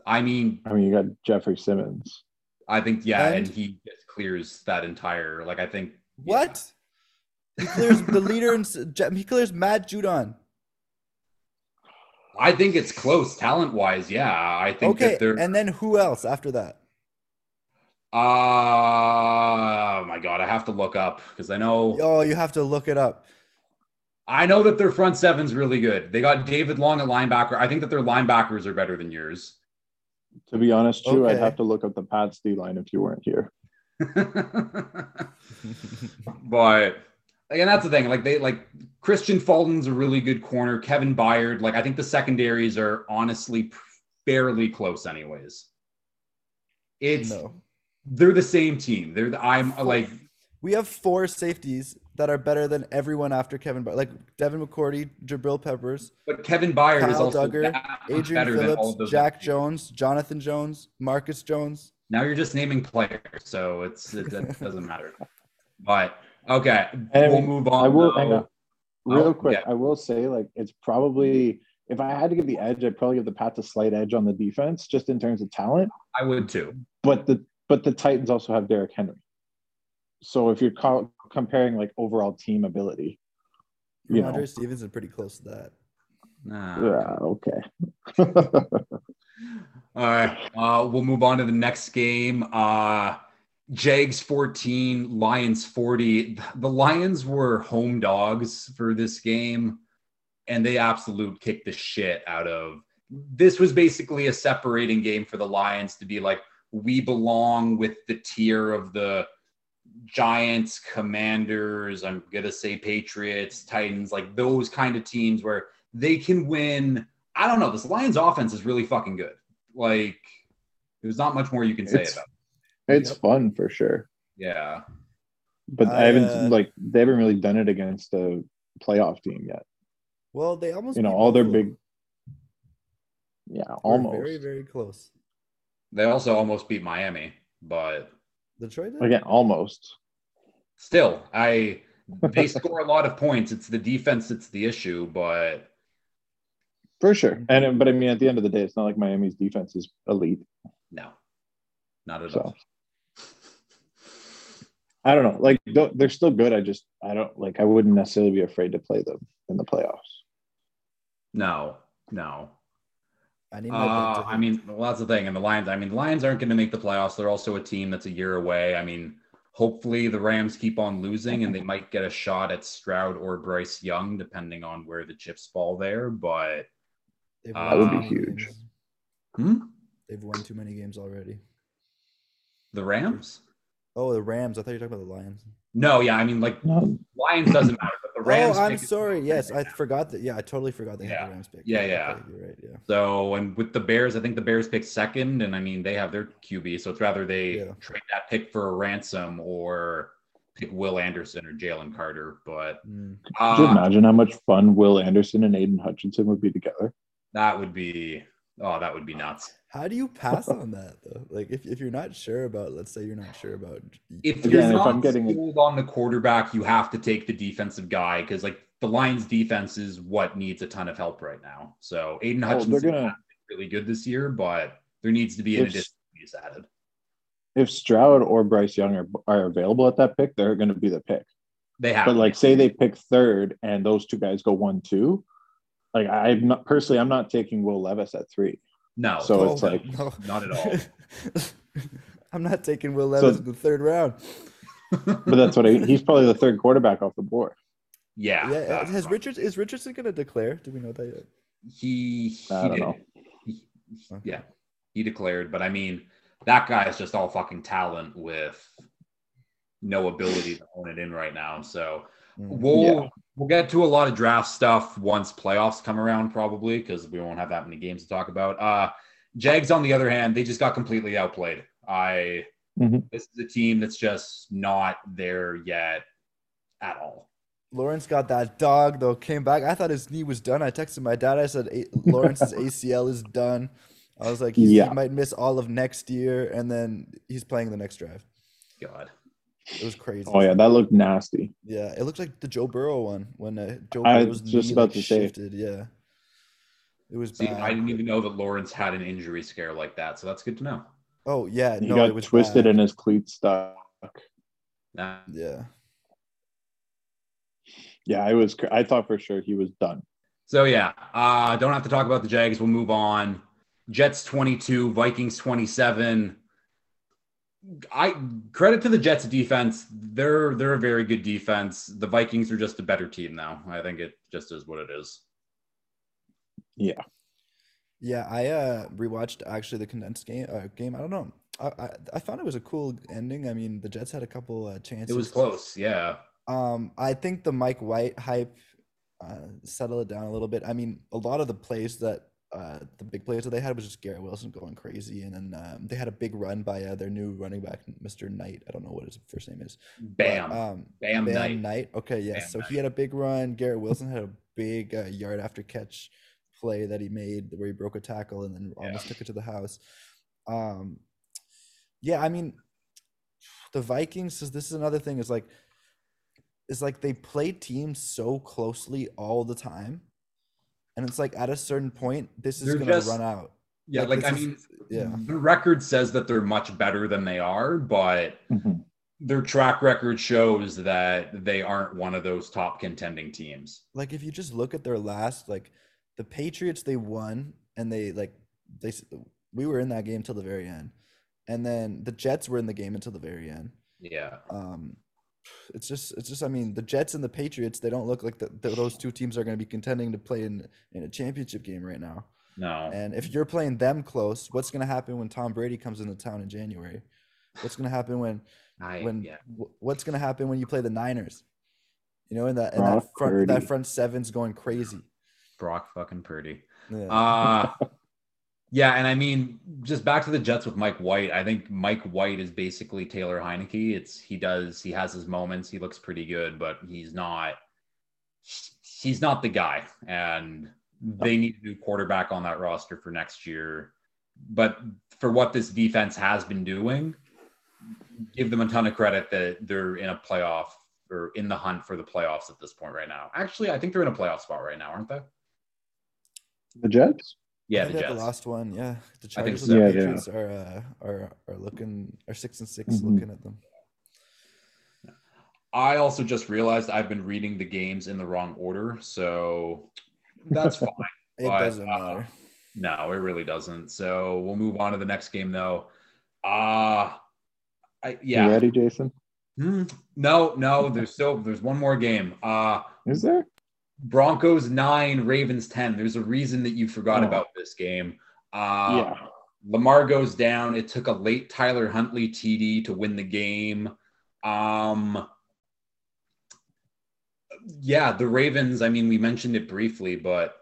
S1: I mean,
S2: I mean, you got Jeffrey Simmons.
S1: I think yeah, and,
S3: And-
S1: he just clears that entire like I think yeah.
S3: What? He clears the leader and he clears Matt Judon.
S1: I think it's close talent wise. Yeah, I think
S3: Okay,
S1: that they're.
S3: and then who else after that?
S1: Uh, oh my god, I have to look up because I know
S3: Oh, you have to look it up.
S1: I know that their front seven's really good. They got David Long at linebacker. I think that their linebackers are better than yours.
S2: To be honest, too, I'd have to look up the Pats D line if you weren't here.
S1: but again, that's the thing. Like they like Kristian Fulton's a really good corner. Kevin Byard. Like I think the secondaries are honestly fairly close, anyways. It's
S3: no.
S1: they're the same team. They're the, I'm like
S3: We have four safeties that are better than everyone after Kevin, Bar- like Devin McCourty, Jabril Peppers,
S1: but Kevin Byard is also Dugger,
S3: Adrian
S1: better than all of
S3: Phillips,
S1: those
S3: Jack
S1: people.
S3: Jones, Jonathan Jones, Marcus Jones.
S1: Now you're just naming players, so it's it, that doesn't matter. But okay,
S2: And
S1: we'll move on.
S2: I will
S1: though.
S2: hang on. Real
S1: Oh,
S2: quick,
S1: yeah.
S2: I will say like it's probably if I had to give the edge, I'd probably give the Pats a slight edge on the defense, just in terms of talent.
S1: I would too.
S2: But the but the Titans also have Derrick Henry. So if you're co- comparing like overall team ability, you know,
S3: Andre Stevenson pretty close to that.
S1: Nah.
S2: yeah, okay.
S1: All right. Uh, we'll move on to the next game. Uh, Jags 14, Lions 40. The Lions were home dogs for this game, and they absolute kicked the shit out of. This was basically a separating game for the Lions to be like, we belong with the tier of the Giants, Commanders, I'm going to say Patriots, Titans, like those kind of teams where they can win. I don't know. This Lions offense is really fucking good. Like, there's not much more you can say
S2: It's-
S1: about.
S2: It's
S3: Yep.
S2: fun for sure.
S1: Yeah.
S2: But I,
S3: I,
S2: haven't
S3: uh,
S2: like they haven't really done it against a playoff team yet.
S3: Well, they almost
S2: You know, all their big Yeah,
S3: They were
S2: almost.
S3: very very close.
S1: They also almost beat Miami, but
S3: Detroit did?
S2: Again, almost.
S1: still, I they score a lot of points. It's the defense that's the issue, but
S2: For sure. And but I mean at the end of the day, it's not like Miami's defense is elite.
S1: no, not at
S2: So
S1: all.
S2: I don't know. Like they're still good. I just I don't like I wouldn't necessarily be afraid to play them in the playoffs.
S1: No, no.
S3: I need
S1: Uh, I mean, well, that's the thing. And the Lions, I mean, the Lions aren't going to make the playoffs. They're also a team that's a year away. I mean, hopefully the Rams keep on losing and they might get a shot at Stroud or Bryce Young, depending on where the chips fall there. But
S3: They've
S1: that would be
S2: huge.
S1: hmm?
S3: They've won too many games already.
S1: the Rams?
S3: Oh, the Rams. I thought you were talking about the Lions.
S1: No, yeah. I mean, like,
S2: No,
S1: Lions doesn't matter, but the Rams.
S3: oh, I'm sorry. Yes, I forgot that. Yeah, I totally forgot they had
S1: Yeah.
S3: the Rams pick.
S1: Yeah,
S3: Okay,
S1: yeah.
S3: You're right. Yeah.
S1: So, and with the Bears, I think the Bears picked second, and I mean, they have their QB. So it's rather they
S3: Yeah.
S1: trade that pick for a ransom or pick Will Anderson or Jalen Carter, but
S3: Mm.
S2: Could you
S1: uh,
S2: imagine how much fun Will Anderson and Aidan Hutchinson would be together?
S1: that would be oh, that would be nuts.
S3: How do you pass on that though? Like if, if you're not sure about, let's say you're not sure about.
S1: If you're
S2: if
S1: not
S2: I'm getting-
S1: sold on the quarterback, you have to take the defensive guy because like the Lions defense is what needs a ton of help right now. So Aidan
S2: Oh, they're
S1: Hutchinson
S2: gonna-
S1: has been really good this year, but there needs to be an
S2: If-
S1: additional piece added.
S2: If Stroud or Bryce Young are, are available at that pick, they're going to be the pick.
S1: They have
S2: But like, say they pick third and those two guys go one two, like I'm not personally, I'm not taking Will Levis at three.
S1: no,
S2: So it's
S1: no,
S2: like-
S3: no.
S1: not at all.
S3: I'm not taking Will Levis
S2: So-
S3: in the third round.
S2: But that's what I, he's probably the third quarterback off the board.
S1: yeah,
S3: Yeah, has
S1: fine.
S3: Richards is Richardson gonna declare? Do we know that yet?
S1: he, he
S2: I don't
S1: did.
S2: know.
S1: He-
S3: Okay.
S1: yeah, he declared, but I mean, that guy is just all fucking talent with no ability to own it in right now. So. We'll
S2: Yeah.
S1: we'll get to a lot of draft stuff once playoffs come around, probably because we won't have that many games to talk about. Uh, Jags, on the other hand, they just got completely outplayed. I
S2: Mhm.
S1: this is a team that's just not there yet at all.
S3: Lawrence got that dog though. Came back. I thought his knee was done. I texted my dad. I said Lawrence's ACL is done. I was like, he's,
S2: Yeah.
S3: he might miss all of next year, and then he's playing the next drive.
S1: God,
S3: It was crazy.
S2: Oh yeah, that looked nasty.
S3: Yeah, it looked like the Joe Burrow one when uh, Joe
S2: I was just
S3: knee
S2: about
S3: like,
S2: to say.
S3: shifted. Yeah, it was
S1: see,
S3: bad.
S1: I didn't even know that Lawrence had an injury scare like that, so that's good to know.
S3: Oh yeah,
S2: He
S3: no,
S2: got
S3: it was
S2: twisted
S3: bad.
S2: and his cleat stuck.
S1: Nah,
S3: Yeah,
S2: Yeah, I was. I thought for sure he was done.
S1: So yeah, uh, don't have to talk about the Jags. We'll move on. Jets 22, Vikings 27. I credit to the Jets defense. They're they're a very good defense. The Vikings are just a better team now. I think it just is what it is.
S2: Yeah,
S3: yeah. I uh rewatched actually the condensed game. Uh, game. I don't know. I, I I found it was a cool ending. I mean, the Jets had a couple uh, chances.
S1: It was close. Yeah.
S3: Um, I think the Mike White hype uh, settled it down a little bit. I mean, a lot of the plays that uh, the big plays that they had was just Garrett Wilson going crazy, and then um, they had a big run by uh, their new running back, Mr. Knight. I don't know what his first name is. but,
S1: Bam.
S3: um,
S1: Bam,
S3: Bam
S1: night.
S3: Knight. Okay, yes.
S1: Bam
S3: so he had a big run. Garrett Wilson had a big uh, yard after catch play that he made where he broke a tackle and then almost took it to the house. Um, yeah, I mean, the Vikings. is- This is another thing. Is like, is like they play teams so closely all the time, and it's like at a certain point, this is gonna run out.
S1: Yeah, like,
S3: this
S1: I
S3: is-
S1: mean,
S3: yeah.
S1: the record says that they're much better than they are, but
S2: Mhm.
S1: their track record shows that they aren't one of those top contending teams.
S3: like if you just look at their last like the Patriots they won and they like they we were in that game till the very end. And then the Jets were in the game until the very end.
S1: Yeah.
S3: Um it's just it's just I mean the Jets and the Patriots they don't look like the, the, those two teams are going to be contending to play in in a championship game right now.
S1: No.
S3: And if you're playing them close, what's going to happen when Tom Brady comes into town in January? What's going to happen when
S1: I,
S3: when
S1: yeah.
S3: wh- what's going to happen when you play the Niners? You know, and that and that front that front seven's going crazy.
S1: Brock fucking Purdy.
S3: Yeah.
S1: Uh yeah, and I mean, just back to the Jets with Mike White. I think Mike White is basically Taylor Heinicke. It's he does he has his moments. He looks pretty good, but he's not he's not the guy. And they need a new quarterback on that roster for next year. But for what this defense has been doing, give them a ton of credit that they're in a playoff or in the hunt for the playoffs at this point right now. Actually, I think they're in a playoff spot right now, aren't they?
S2: the Jets.
S1: Yeah,
S3: I
S1: the Jets.
S3: the last one, yeah. The
S1: I
S3: Chargers
S1: so.
S3: and the
S2: Yeah, yeah.
S3: Are uh, are are looking are six and 6
S2: Mhm.
S3: looking at them.
S1: I also just realized I've been reading the games in the wrong order, so that's fine.
S3: It
S1: But,
S3: doesn't
S1: uh,
S3: matter.
S1: No, it really doesn't. So we'll move on to the next game, though. Uh I,
S2: You
S1: yeah.
S2: ready, Jason?
S1: Hmm. No, no. There's still there's one more game. Uh
S2: Is there?
S1: Broncos nine, Ravens ten. There's a reason that you forgot
S2: Oh.
S1: about this game. Uh,
S2: yeah.
S1: Lamar goes down. It took a late Tyler Huntley TD to win the game. Um, yeah, the Ravens, I mean, we mentioned it briefly, but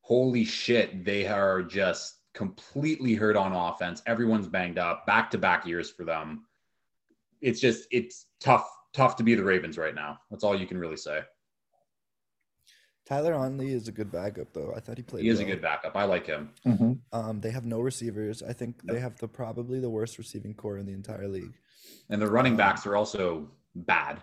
S1: holy shit, they are just completely hurt on offense. Everyone's banged up, back to back years for them. It's just, it's tough tough to be the Ravens right now. That's all you can really say.
S3: Tyler Huntley is a good backup, though. I thought he played.
S1: He is a good backup. I like him.
S2: Mhm.
S3: Um, they have no receivers. I think they have the probably the worst receiving corps in the entire league.
S1: And the running backs are also bad.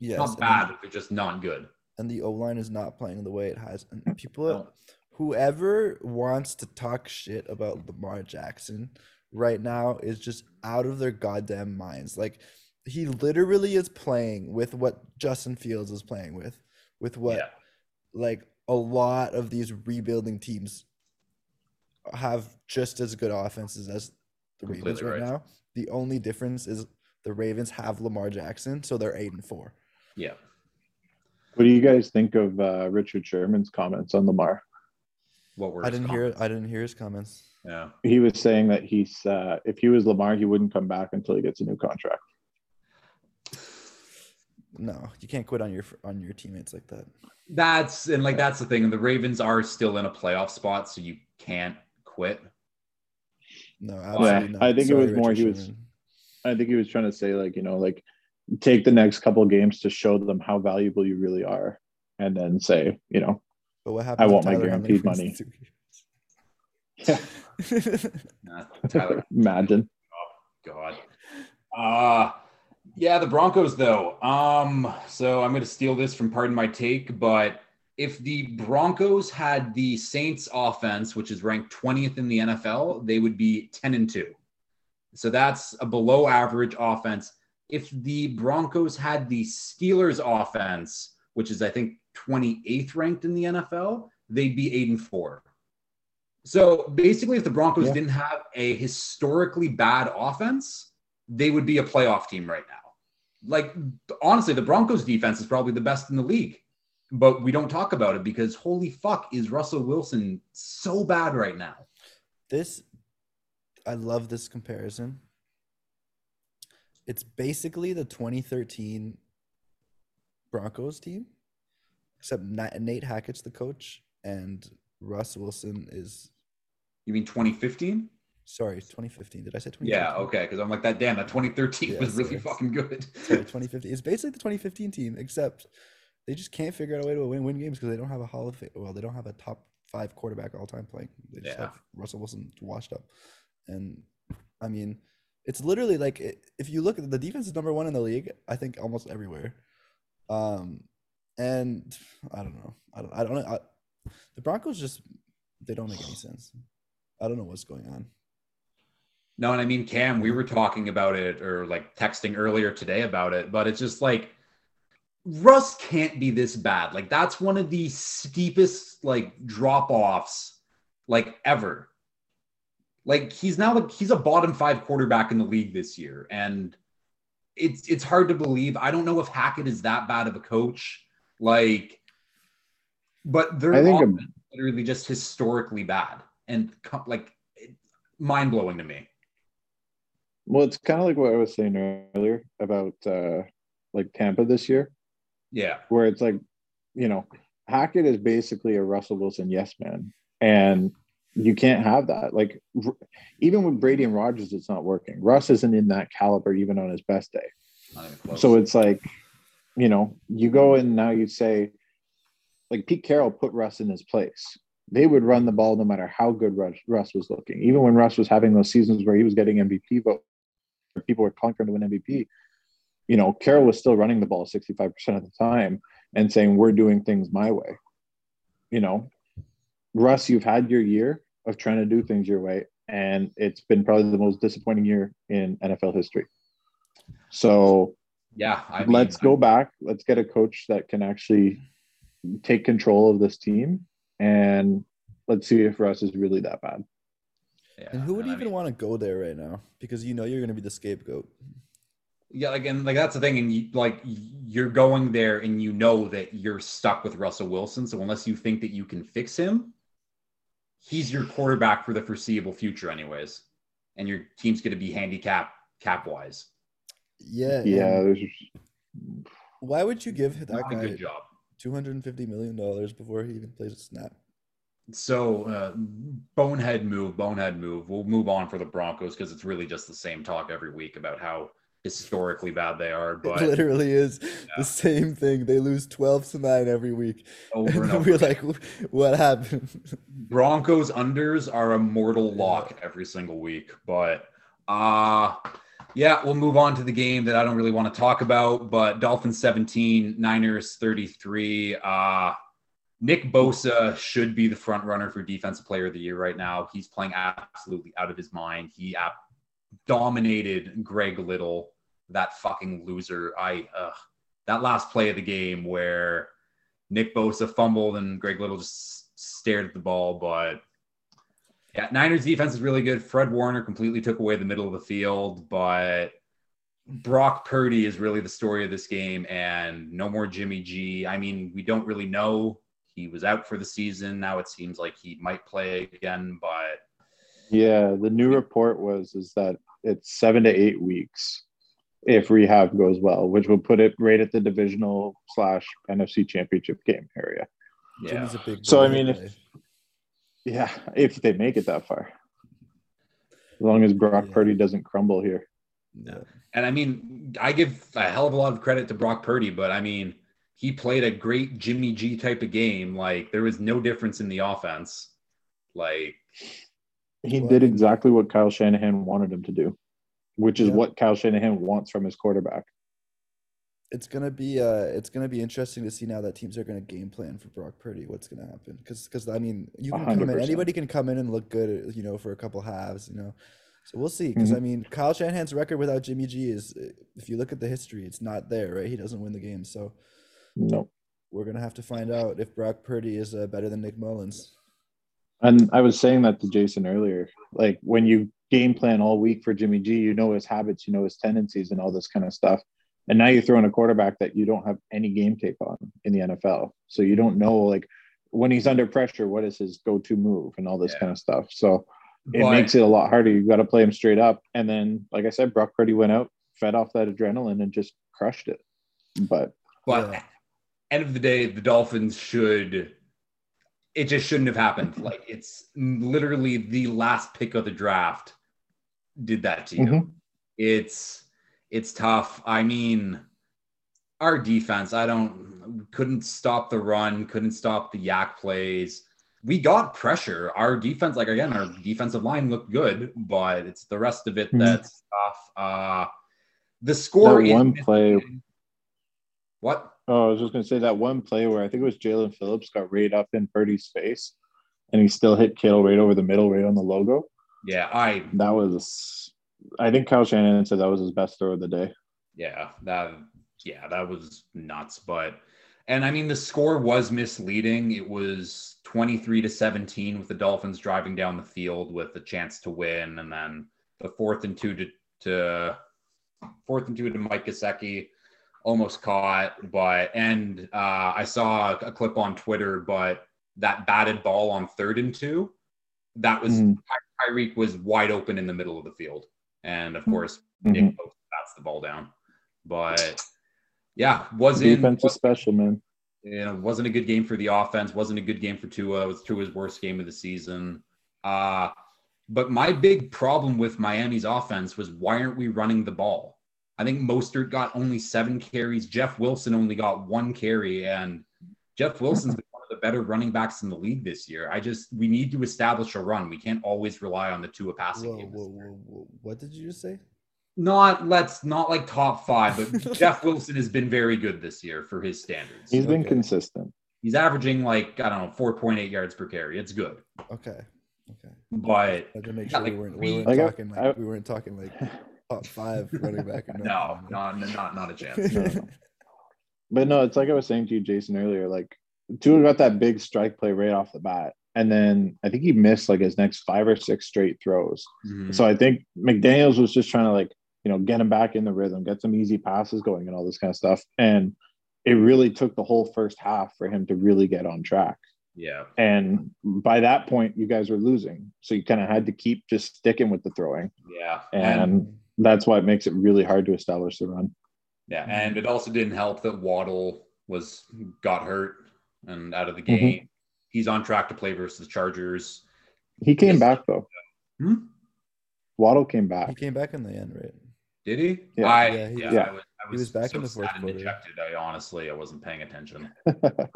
S3: Yes,
S1: not bad,
S3: the-
S1: they're just not good.
S3: and the O line is not playing the way it has. And people,
S1: No.
S3: whoever wants to talk shit about Lamar Jackson right now is just out of their goddamn minds. Like he literally is playing with what Justin Fields is playing with, with what
S1: Yeah.
S3: Like a lot of these rebuilding teams have just as good offenses as the Ravens right,
S1: right.
S3: now. The only difference is the Ravens have Lamar Jackson, so they're eight and four.
S1: Yeah.
S2: What do you guys think of uh, Richard Sherman's comments on Lamar?
S1: What were
S3: I didn't hear? I didn't hear his comments.
S1: Yeah.
S2: He was saying that he's uh, if he was Lamar, he wouldn't come back until he gets a new contract.
S3: No, you can't quit on your on your teammates like that.
S1: That's and like that's the thing. And the Ravens are still in a playoff spot, so you can't quit.
S3: No,
S1: Yeah,
S3: absolutely not.
S2: I think it was more
S3: Richard
S2: he was-
S3: Sherman.
S2: I think he was trying to say like you know like take the next couple of games to show them how valuable you really are, and then say you know
S3: But what
S2: I
S3: happened?
S2: want my guaranteed money. yeah
S1: Nah, Tyler,
S2: imagine Oh
S1: God. Uh yeah, the Broncos though. Um, so I'm gonna steal this from pardon my take, but if the Broncos had the Saints offense, which is ranked 20th in the NFL, they would be 10 and 2. So that's a below average offense. If the Broncos had the Steelers offense, which is I think 28th ranked in the NFL, they'd be 8 and 4. So basically, if the Broncos
S2: Yeah.
S1: didn't have a historically bad offense, they would be a playoff team right now. Like, honestly, the Broncos defense is probably the best in the league, but we don't talk about it because holy fuck, is Russell Wilson so bad right now?
S3: This, I love this comparison. It's basically the 2013 Broncos team, except Nate Hackett's the coach and Russ Wilson is
S1: You mean 2015?
S3: Sorry 2015. Did I say 2015?
S1: Yeah, okay. Because I'm like that. Damn, that 2013
S3: Yeah,
S1: was really fucking good.
S3: Sorry, 2015. It's basically the 2015 team, except they just can't figure out a way to win win games because they don't have a Hall of Fame. Well, they don't have a top five quarterback all time playing. They just
S1: Yeah.
S3: have Russell Wilson washed up, and I mean, it's literally like if you look at the defense is number one in the league. I think almost everywhere. Um, and I don't know. I don't. I don't know. I, the Broncos just they don't make any sense. I don't know what's going on.
S1: No, and I mean, Cam, we were talking about it or like texting earlier today about it, but it's just like Russ can't be this bad. Like, that's one of the steepest like drop offs like ever. Like, he's now like he's a bottom five quarterback in the league this year. And it's it's hard to believe. I don't know if Hackett is that bad of a coach. Like, but they're
S2: I think a-
S1: offense is literally just historically bad and like mind blowing to me.
S2: Well, it's kind of like what I was saying earlier about uh, like Tampa this year,
S1: Yeah.
S2: where it's like, you know, Hackett is basically a Russell Wilson yes man, and you can't have that. Like, even with Brady and Rodgers, it's not working. Russ isn't in that caliber even on his best day.
S1: Not even close.
S2: So it's like, you know, you go and now, you say, like Pete Carroll put Russ in his place. They would run the ball no matter how good Russ, Russ was looking. Even when Russ was having those seasons where he was getting MVP vote, where people were conquering to win MVP, you know, Carroll was still running the ball 65% of the time and saying, we're doing things my way. You know, Russ, you've had your year of trying to do things your way, and it's been probably the most disappointing year in NFL history. So,
S1: yeah, I mean,
S2: let's go back. Let's get a coach that can actually take control of this team, and let's see if Russ is really that bad.
S1: Yeah,
S3: And who would
S1: I
S3: even
S1: mean,
S3: want to go there right now? Because you know you're going to be the scapegoat.
S1: Yeah, like and like that's the thing, and you like you're going there, and you know that you're stuck with Russell Wilson. So unless you think that you can fix him, he's your quarterback for the foreseeable future, anyways. And your team's going to be handicapped cap wise.
S3: Yeah.
S2: Yeah,
S3: Why would you give that
S1: Not a
S3: guy
S1: good job.
S3: 250 million dollars before he even plays a snap?
S1: So uh, bonehead move, bonehead move. We'll move on for the Broncos because it's really just the same talk every week about how historically bad they are.
S3: It literally is the same thing. They lose 12 to 9 every week.
S1: over and
S3: And
S1: over,
S3: we're like, what happened?
S1: Broncos unders are a mortal lock every single week. But uh yeah, we'll move on to the game that I don't really want to talk about. But Dolphins 17, Niners 33. Uh Nick Bosa should be the front runner for defensive player of the year right now. He's playing absolutely out of his mind. He ap- dominated Greg Little, that fucking loser. I uh, that last play of the game where Nick Bosa fumbled and Greg Little just stared at the ball, but yeah, Niners defense is really good. Fred Warner completely took away the middle of the field, but Brock Purdy is really the story of this game, and no more Jimmy G. I mean, we don't really know. He was out for the season. Now it seems like he might play again, but
S2: Yeah, the new report was is that it's seven to eight weeks if rehab goes well, which will put it right at the divisional slash NFC championship game area.
S1: yeah.
S3: A big
S2: So, I mean, if- Yeah, if they make it that far. As long as Brock
S3: Yeah.
S2: Purdy doesn't crumble here.
S3: Yeah.
S1: And I mean, I give a hell of a lot of credit to Brock Purdy, but I mean, he played a great Jimmy G type of game. Like there was no difference in the offense. Like
S2: He did exactly what Kyle Shanahan wanted him to do, which is
S3: Yeah.
S2: what Kyle Shanahan wants from his quarterback.
S3: It's gonna be uh, it's gonna be interesting to see now that teams are gonna game plan for Brock Purdy. What's gonna happen? Because because I mean, you can
S2: hundred
S3: come in, anybody can come in and look good, you know, for a couple halves, you know. So we'll see. Because
S2: Mhm.
S3: I mean, Kyle Shanahan's record without Jimmy G is, uh, if you look at the history, it's not there, right? He doesn't win the game, so
S2: No.
S3: we're gonna have to find out if Brock Purdy is uh, better than Nick Mullens.
S2: And I was saying that to Jason earlier. Like when you game plan all week for Jimmy G, you know his habits, you know his tendencies, and all this kind of stuff. And now you throw in a quarterback that you don't have any game tape on in the NFL. So you don't know like when he's under pressure, what is his go-to move and all this
S1: Yeah.
S2: kind of stuff. So it
S1: but-
S2: makes it a lot harder. You got to play him straight up. And then, like I said, Brock Purdy went out, fed off that adrenaline, and just crushed it. But
S1: But
S3: Yeah.
S1: End of the day, the Dolphins should. It just shouldn't have happened. Like it's literally the last pick of the draft did that to you.
S2: Mhm.
S1: It's it's tough. I mean, our defense. I don't couldn't stop the run. Couldn't stop the YAC plays. We got pressure. Our defense, like again, our defensive line looked good, but it's the rest of it
S2: Mhm.
S1: that's tough. Uh, the score.
S2: That one play-
S1: What?
S2: Oh, I was just gonna say that one play where I think it was Jaelan Phillips got right up in Purdy's face, and he still hit Kittle right over the middle, right on the logo.
S1: Yeah, I
S2: That was, I think Kyle Shanahan said that was his best throw of the day.
S1: yeah that yeah that was nuts. But and I mean the score was misleading. It was twenty three to seventeen with the Dolphins driving down the field with a chance to win, and then the fourth and two to to fourth and two to Mike Gesicki almost caught, but and uh, I saw a clip on Twitter, but that batted ball on third and two, that was
S2: Mhm.
S1: Tyreek was wide open in the middle of the field, and of
S3: Hmm.
S1: course
S2: Mhm.
S1: Nick bats the ball down. But yeah, wasn't
S2: Defense is special, man.
S1: you know wasn't a good game for the offense. Wasn't a good game for Tua. It was Tua's worst game of the season. Uh but my big problem with Miami's offense was why aren't we running the ball? I think Mostert got only seven carries. Jeff Wilson only got one carry, and Jeff Wilson's been one of the better running backs in the league this year. I just we need to establish a run. We can't always rely on the Tua passing
S3: Whoa,
S1: game.
S3: whoa, whoa, whoa. What did you just say?
S1: Not let's not like top five, but Jeff Wilson has been very good this year for his standards.
S2: He's been
S3: Okay.
S2: consistent.
S1: He's averaging like I don't know, four point eight yards per carry. It's good,
S3: Okay. Okay.
S1: but
S3: I had to make
S1: Yeah,
S3: sure
S1: like,
S3: we weren't,
S1: we-
S3: we weren't
S2: Like, I-
S3: talking like
S2: I-
S3: we weren't talking like top five running back. or
S1: no, not not not a chance.
S2: No, no. But no, it's like I was saying to you, Jason, earlier. Like Tua got that big strike play right off the bat, and then I think he missed like his next five or six straight throws.
S1: Mhm.
S2: So I think McDaniel's was just trying to like you know get him back in the rhythm, get some easy passes going, and all this kind of stuff. And it really took the whole first half for him to really get on track.
S1: Yeah,
S2: And by that point, you guys were losing, so you kind of had to keep just sticking with the throwing,
S1: yeah, and
S2: and that's why it makes it really hard to establish the run.
S1: yeah, and it also didn't help that Waddle was got hurt and out of the
S2: Mhm.
S1: game. He's on track to play versus the Chargers.
S2: He came back though.
S1: Hmm?
S2: Waddle came back.
S3: He came back in the end, right?
S1: Did he?
S4: Yeah.
S1: I,
S3: Yeah, he
S1: yeah,
S3: was-
S1: I was, I
S3: he
S1: was,
S3: was back
S1: so
S3: in the fourth
S1: sad
S3: quarter.
S1: dejected. I honestly, I wasn't paying attention at that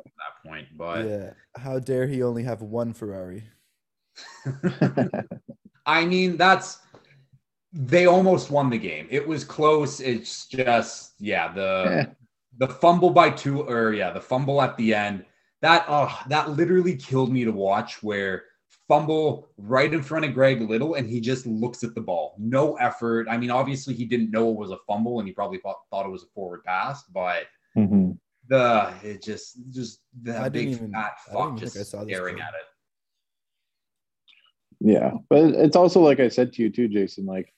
S1: point. But
S3: yeah. How dare he only have one Ferrari?
S1: I mean, that's they almost won the game. It was close. It's just yeah, the
S4: Eh.
S1: the fumble by two or yeah, the fumble at the end. That oh, that literally killed me to watch where fumble right in front of Greg Little and he just looks at the ball. No effort. I mean, obviously he didn't know it was a fumble and he probably thought, thought it was a forward pass, but
S4: Mhm.
S1: the it just just that
S3: didn't
S1: big
S3: even-
S1: fat fuck just
S3: I saw
S1: staring
S3: play.
S1: at it.
S4: Yeah, but it's also like I said to you too, Jason. Like,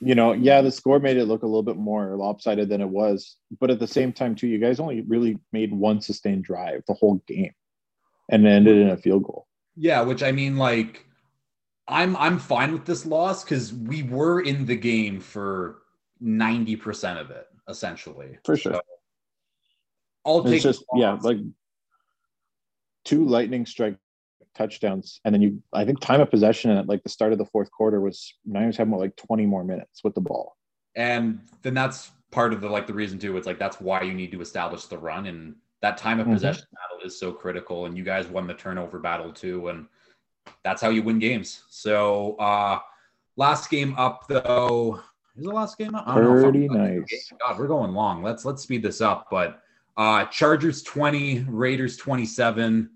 S4: you know, yeah, the score made it look a little bit more lopsided than it was, but at the same time too, you guys only really made one sustained drive the whole game, and it ended in a field goal.
S1: Yeah, which I mean, like, I'm I'm fine with this loss because we were in the game for ninety percent of it, essentially.
S4: For sure.
S1: So, I'll take
S4: It's just yeah, like two lightning strike touchdowns, and then you I think time of possession at like the start of the fourth quarter was Niners had more like twenty more minutes with the ball.
S1: and then that's part of the like the reason too. It's like that's why you need to establish the run, and that time of
S4: Mhm.
S1: possession battle is so critical. And you guys won the turnover battle too, and that's how you win games. So uh last game up though. Is the last game up? I don't know if I'm-
S4: Pretty nice.
S1: God, we're going long. Let's let's speed this up. But uh Chargers 20, Raiders 27.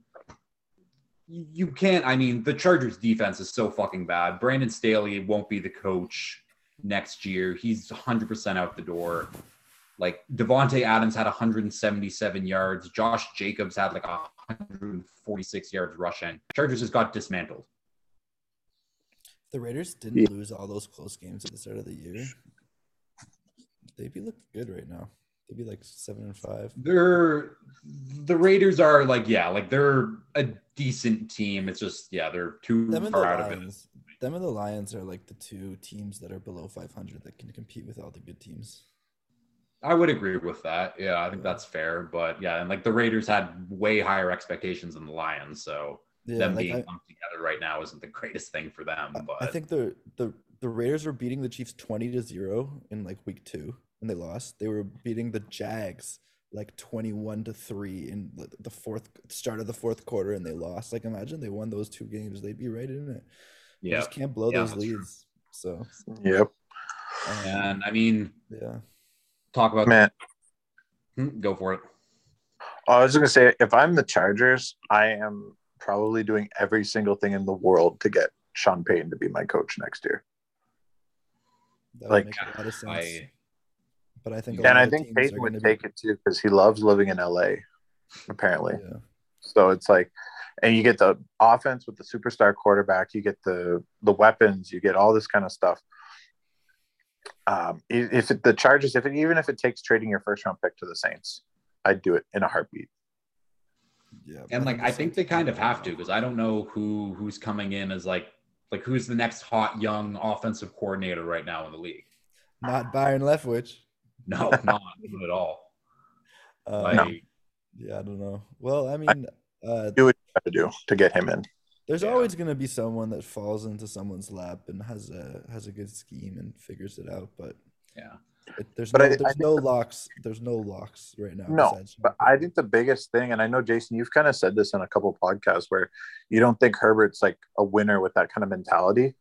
S1: You you can't, I mean, the Chargers defense is so fucking bad. Brandon Staley won't be the coach next year. He's 100% out the door. Like Davante Adams had 177 yards. Josh Jacobs had like 146 yards rushing. Chargers just got dismantled.
S3: The Raiders didn't
S4: Yeah.
S3: lose all those close games at the start of the year. They'd be looking good right now. They'd be like seven and five.
S1: They're the Raiders are like yeah, like they're a decent team. It's just yeah, they're too
S3: Them
S1: far out of it.
S3: Lions. Them and the Lions are like the two teams that are below 500 that can compete with all the good teams.
S1: I would agree with that. Yeah, I think that's fair. But yeah, and like the Raiders had way higher expectations than the Lions, so
S3: Yeah,
S1: them
S3: like
S1: being
S3: I,
S1: lumped together right now isn't the greatest thing for them. But
S3: I think the the the Raiders were beating the Chiefs 20 to 0 in like week 2 and they lost. They were beating the Jags like 21 to 3 in the, the fourth start of the fourth quarter and they lost. Like imagine they won those two games, they'd be right in it. You
S1: yeah,
S3: just can't blow
S1: Yeah,
S3: those
S1: that's true.
S3: leads. So,
S4: Yep.
S3: um,
S1: and I mean,
S3: yeah.
S1: talk about
S2: Man,
S1: Hmm, go for it.
S2: I was gonna say if I'm the Chargers, I am probably doing every single thing in the world to get Sean Payton to be my coach next year.
S3: That would
S2: Like,
S3: make a lot of sense.
S1: I
S3: but I think a
S2: And
S3: lot
S2: I
S3: of
S2: think
S3: teams
S2: Payton would
S3: gonna be-
S2: take it too because he loves living in LA, apparently.
S3: Yeah.
S2: So it's like, and you get the offense with the superstar quarterback, you get the the weapons, you get all this kind of stuff. Um, if it, the Chargers, if it, even if it takes trading your first round pick to the Saints, I'd do it in a heartbeat.
S3: Yeah.
S1: and like I think they kind of have to
S3: because
S1: because I don't know who who's coming in as like like who's the next hot young offensive coordinator right now in the league.
S3: not Byron Leftwich.
S1: No, not, not at all.
S3: Uh,
S1: Like,
S3: Yeah, I don't know. Well, I mean, uh,
S2: Do what you have to do to get him in.
S3: there's
S1: yeah.
S3: always gonna be someone that falls into someone's lap and has a has a good scheme and figures it out. But
S1: yeah.
S3: it, there's
S2: But
S3: no
S2: I- I
S3: there's
S2: think
S3: no
S2: the-
S3: locks. There's no locks right now.
S2: No, But I think the biggest thing, and I know Jason, you've kind of said this in a couple podcasts where you don't think Herbert's like a winner with that kind of mentality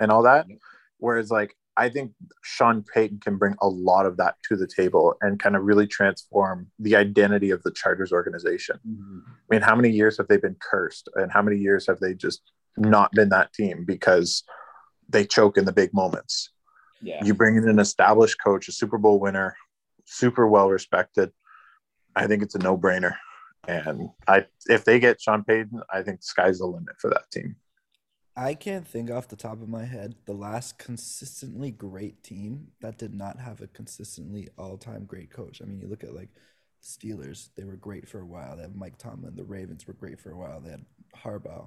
S2: and all that.
S1: Yep.
S2: Whereas, like, I think Sean Payton can bring a lot of that to the table and kind of really transform the identity of the Chargers organization. Mm-hmm. I mean, how many years have they been cursed, and how many years have they just not been that team because they choke in the big moments?
S1: Yeah.
S2: You bring in an established coach, a Super Bowl winner, super well respected. I think it's a no brainer. And I, if they get Sean Payton, I think the sky's the limit for that team.
S3: I can't think off the top of my head the last consistently great team that did not have a consistently all-time great coach. I mean, you look at like the Steelers, they were great for a while. They have Mike Tomlin. The Ravens were great for a while. They had Harbaugh.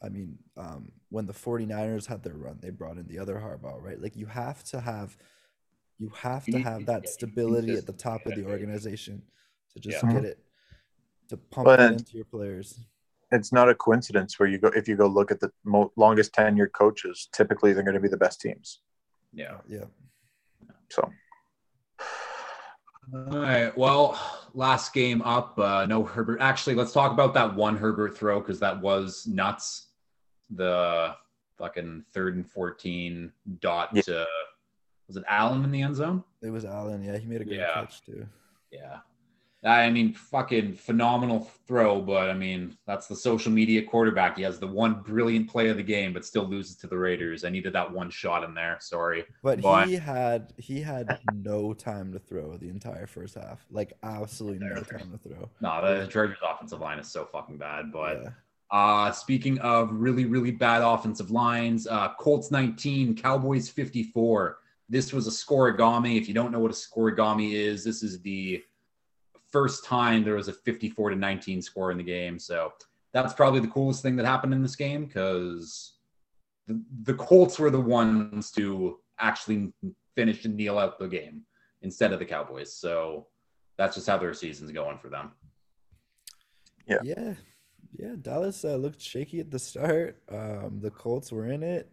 S3: I mean, um, when the 49ers had their run, they brought in the other Harbaugh, right? Like you have to have you have to have that
S1: you
S3: stability at the top of the organization to just
S1: Yeah.
S3: get it to pump
S2: But-
S3: it into your players.
S2: It's not a coincidence where you go, if you go look at the mo- longest tenured coaches, typically they're going to be the best teams.
S1: Yeah.
S3: Yeah.
S5: So
S1: All right. Well, last game up. Uh, no Herbert. Actually, let's talk about that one Herbert throw because that was nuts. The fucking third and fourteen dot.
S5: Yeah.
S1: To, was it Allen in the end zone?
S3: It was Allen. Yeah, he made a good
S1: Yeah.
S3: catch too.
S1: Yeah. I mean, fucking phenomenal throw, but I mean, that's the social media quarterback. He has the one brilliant play of the game, but still loses to the Raiders. I needed that one shot in there. Sorry.
S3: But
S1: But-
S3: he had he had no time to throw the entire first half. Like absolutely no time to throw.
S1: No, the Chargers offensive line is so fucking bad. But
S3: Yeah.
S1: uh speaking of really, really bad offensive lines, uh Colts 19, Cowboys 54. This was a scorigami. If you don't know what a scorigami is, this is the first time there was a 54 to 19 score in the game. So that's probably the coolest thing that happened in this game because the, the Colts were the ones to actually finish and kneel out the game instead of the Cowboys. So that's just how their season's going for them.
S5: Yeah.
S3: Yeah. Yeah. Dallas uh, looked shaky at the start. Um, the Colts were in it.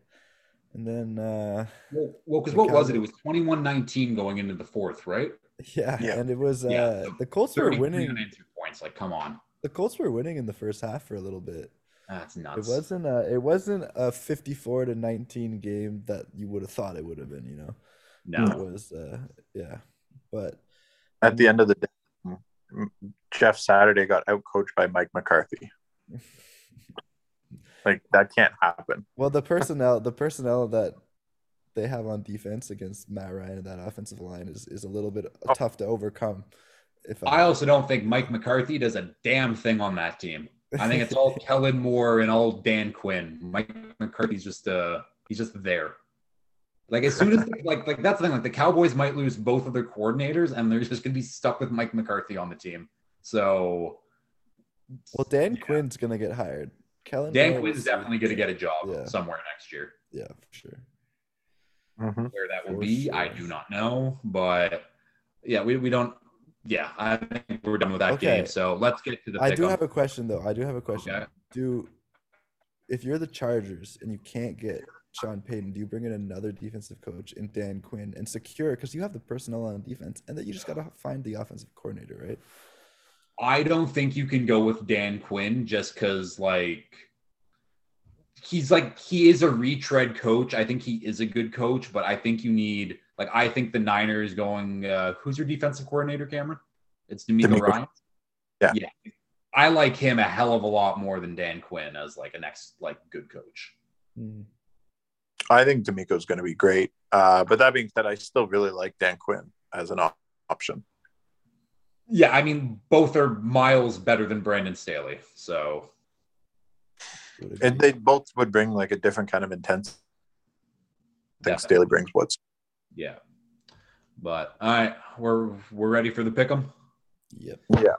S3: And then uh
S1: Well, because
S3: The
S1: what was it? It was 21 19 going into the fourth, right?
S3: Yeah,
S5: Yeah.
S3: and it was uh
S1: Yeah.
S3: the Colts were winning.
S1: and two points. Like, come on.
S3: The Colts were winning in the first half for a little bit.
S1: That's nuts.
S3: It wasn't a it wasn't a 54 to 19 game that you would have thought it would have been, you know. It was uh yeah. But
S5: at the end of the day, Jeff Saturday got outcoached by Mike McCarthy. Like that can't happen.
S3: well the personnel the personnel that they have on defense against Matt Ryan and that offensive line is is a little bit
S5: Oh.
S3: tough to overcome. If
S1: I also don't think Mike McCarthy does a damn thing on that team. I think it's all Kellen Moore and all Dan Quinn. Mike McCarthy's just uh he's just there. Like as soon as like like that's the thing. Like the Cowboys might lose both of their coordinators, and they're just gonna be stuck with Mike McCarthy on the team. So
S3: well Dan
S1: Yeah.
S3: Quinn's gonna get hired. Kellen
S1: Dan Quinn's definitely gonna get a job
S3: Yeah.
S1: somewhere next year.
S3: Yeah, for sure.
S5: Mhm.
S1: Where that will be, I do not know. But yeah, we, we don't. Yeah, I think we're done with that
S3: Okay.
S1: game. So let's get to the.
S3: I do
S1: pick'em.
S3: have a question though. I do have a question.
S1: Okay.
S3: Do if you're the Chargers and you can't get Sean Payton, do you bring in another defensive coach in Dan Quinn and secure because you have the personnel on defense and that you just gotta find the offensive coordinator, right?
S1: I don't think you can go with Dan Quinn just because, like, he's like he is a retread coach. I think he is a good coach, but I think you need like I think the Niners going. Uh, who's your defensive coordinator, Cameron? It's DeMeco
S5: DeMeco.
S1: Ryan.
S5: Yeah.
S1: yeah. I like him a hell of a lot more than Dan Quinn as like a next like good coach.
S3: Mm.
S5: I think DeMeco's going to be great. Uh, but that being said, I still really like Dan Quinn as an op- option.
S1: Yeah, I mean both are miles better than Brandon Staley. So
S3: Would
S5: And they both would bring like a different kind of intensity. I think Staley brings what's
S1: yeah. But all right, we're we're ready for the pick 'em.
S3: Yep. Yeah.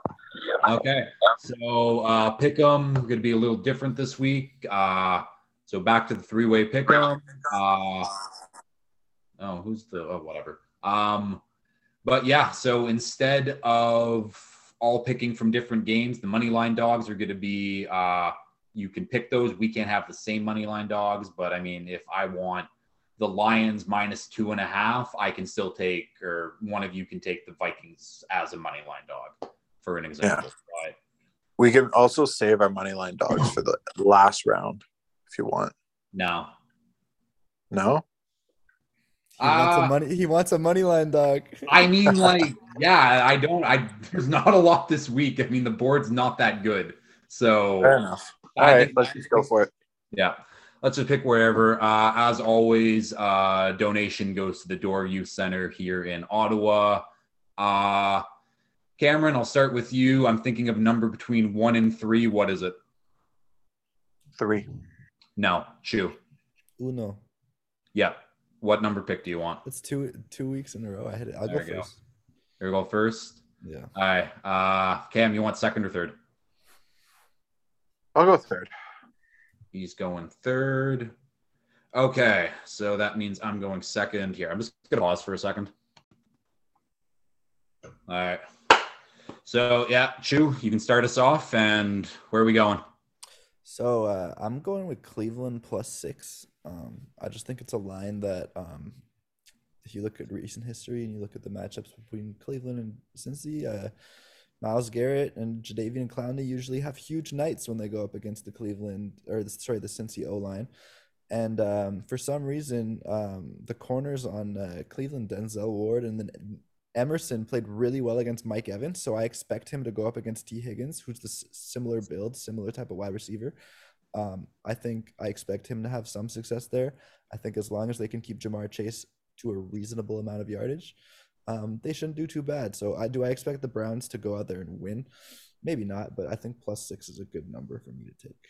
S1: Okay, so uh, pick 'em going to be a little different this week. Uh, so back to the three way pick 'em. Uh, oh, who's the oh, whatever. Um, but yeah, so instead of all picking from different games, the money line dogs are going to be. Uh, you can pick those. We can't have the same money line dogs, but I mean, if I want the Lions minus two and a half, I can still take, or one of you can take the Vikings as a money line dog, for an example. But
S5: We can also save our money line dogs for the last round if you want.
S1: no,
S5: No?
S3: He wants
S1: Uh,
S3: a money he wants a money line dog.
S1: I mean, like, yeah, I don't. I there's not a lot this week. I mean, the board's not that good, so
S5: Fair enough. All
S1: I
S5: right,
S1: think-
S5: let's just go for it.
S1: Yeah. Let's just pick wherever. Uh, as always, uh, donation goes to the Door Youth Center here in Ottawa. Uh, Cameron, I'll start with you. I'm thinking of a number between one and three. What is it?
S5: Three.
S1: No, Chew.
S3: Uno.
S1: Yeah. What number pick do you want?
S3: It's two two weeks in a row. I hit it. I'll
S1: There
S3: go
S1: we go.
S3: first.
S1: Here we go first.
S3: Yeah.
S1: All right. Uh, Cam, you want second or third?
S5: I'll go third.
S1: He's going third. Okay, so that means I'm going second here. I'm just gonna pause for a second. All right. So yeah, Chew, you can start us off, and where are we going?
S3: So uh, I'm going with Cleveland plus six. Um, I just think it's a line that um, if you look at recent history and you look at the matchups between Cleveland and Cincy, uh, Myles Garrett and Jadeveon Clowney usually have huge nights when they go up against the Cleveland or the, sorry the Cincy O line. And um, for some reason, um, the corners on uh, Cleveland, Denzel Ward, and then Emerson played really well against Mike Evans. So I expect him to go up against Tee Higgins, who's the s- similar build, similar type of wide receiver. Um, I think I expect him to have some success there. I think as long as they can keep Ja'Marr Chase to a reasonable amount of yardage, um, they shouldn't do too bad. So I do I expect the Browns to go out there and win? Maybe not, but I think plus six is a good number for me to take.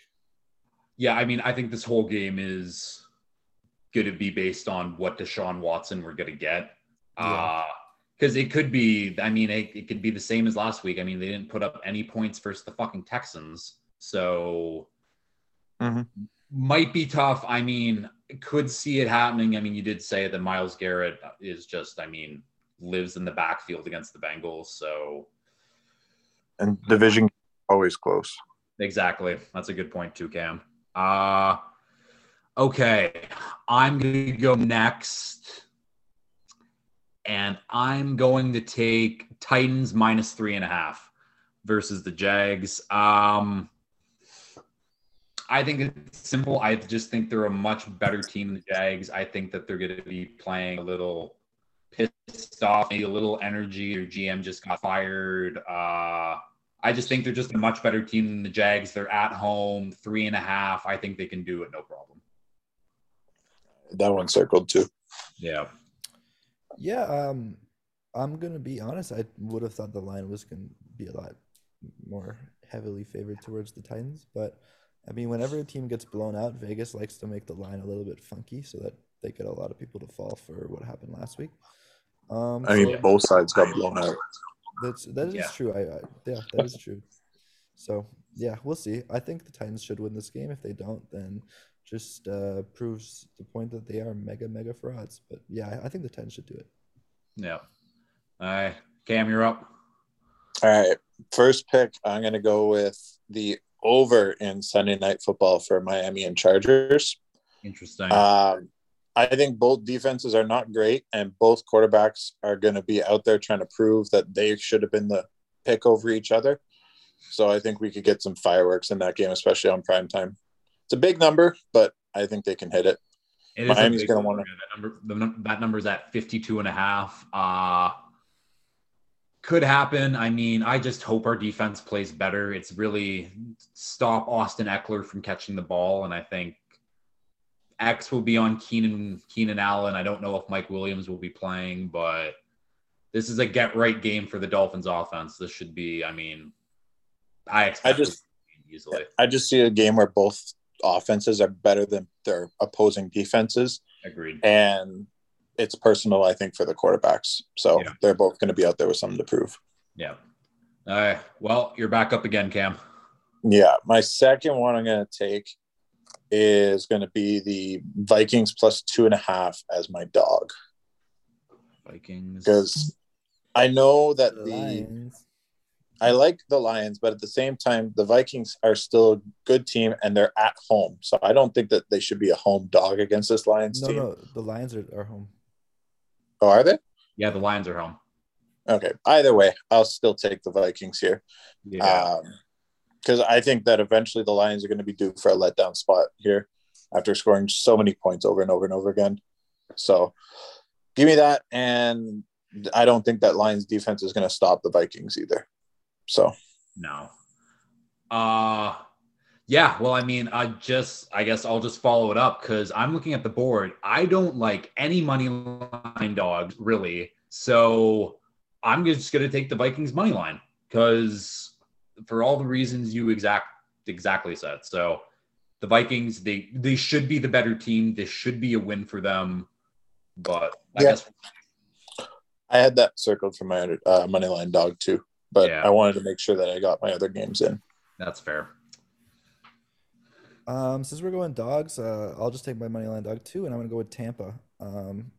S1: Yeah, I mean, I think this whole game is going to be based on what Deshaun Watson we're going to get.
S3: Yeah.
S1: Uh, because it could be, I mean, it, it could be the same as last week. I mean, they didn't put up any points versus the fucking Texans. So
S2: Mhm.
S1: might be tough. I mean, could see it happening. I mean, you did say that Myles Garrett is just, I mean, lives in the backfield against the Bengals. So
S2: And division always close.
S1: Exactly. That's a good point too, Cam. Uh okay. I'm gonna go next. And I'm going to take Titans minus three and a half versus the Jags. Um I think it's simple. I just think they're a much better team than the Jags. I think that they're gonna be playing a little pissed off, maybe a little energy. Their GM just got fired. Uh I just think they're just a much better team than the Jags. They're at home, three and a half. I think they can do it no problem.
S2: That one circled too.
S1: Yeah.
S3: Yeah, um, I'm gonna be honest. I would have thought the line was gonna be a lot more heavily favored towards the Titans, but I mean, whenever a team gets blown out, Vegas likes to make the line a little bit funky so that they get a lot of people to fall for what happened last week. Um,
S2: I mean,
S3: so
S2: both sides got blown out.
S3: that's that is
S1: Yeah.
S3: true. I, I yeah, that is true. So yeah, we'll see. I think the Titans should win this game. If they don't, then just uh, proves the point that they are mega mega frauds. But yeah, I, I think the Titans should do it.
S1: Yeah. All right. Cam, you're up.
S2: All right. First pick, I'm going to go with the over in Sunday night football for Miami and Chargers.
S1: Interesting.
S2: Um, I think both defenses are not great, and both quarterbacks are going to be out there trying to prove that they should have been the pick over each other. So I think we could get some fireworks in that game, especially on prime time. It's a big number, but I think they can hit it.
S1: It is a
S2: Miami's gonna wanna-
S1: that number. That number's at 52 and a half. Uh, could happen. I mean, I just hope our defense plays better. It's really stop Austin Ekeler from catching the ball, and I think X will be on Keenan Keenan Allen. I don't know if Mike Williams will be playing, but this is a get right game for the Dolphins offense. This should be. I mean, I expect
S2: just-
S1: easily.
S2: I just see a game where both offenses are better than their opposing defenses,
S1: Agreed.
S2: and it's personal, I think, for the quarterbacks. So
S1: Yeah.
S2: they're both going to be out there with something to prove.
S1: Yeah. All right. Well, you're back up again, Cam.
S2: Yeah, my second one I'm going to take is going to be the Vikings plus two and a half as my dog
S1: Vikings.
S2: because I know that
S3: The
S2: the
S3: Lions.
S2: I like the Lions, but at the same time, the Vikings are still a good team and they're at home, so I don't think that they should be a home dog against this Lions
S3: No,
S2: team.
S3: no, the Lions are, are home.
S2: Oh, are they?
S1: Yeah, the Lions are home.
S2: Okay. Either way, I'll still take the Vikings here.
S1: Yeah.
S2: Um, because I think that eventually the Lions are going to be due for a letdown spot here after scoring so many points over and over and over again. So give me that. And I don't think that Lions defense is going to stop the Vikings either. So
S1: no. Uh yeah, well, I mean, I just I guess I'll just follow it up because I'm looking at the board. I don't like any money line dogs, really. So I'm just gonna take the Vikings money line because for all the reasons you exact exactly said. So the Vikings, they they should be the better team. This should be a win for them. But I
S2: Yeah.
S1: guess
S2: I had that circled for my uh, money line dog too, but
S1: Yeah.
S2: I wanted to make sure that I got my other games in.
S1: that's fair.
S3: Um, since we're going dogs, uh, I'll just take my money line dog too, and I'm gonna go with Tampa. Um,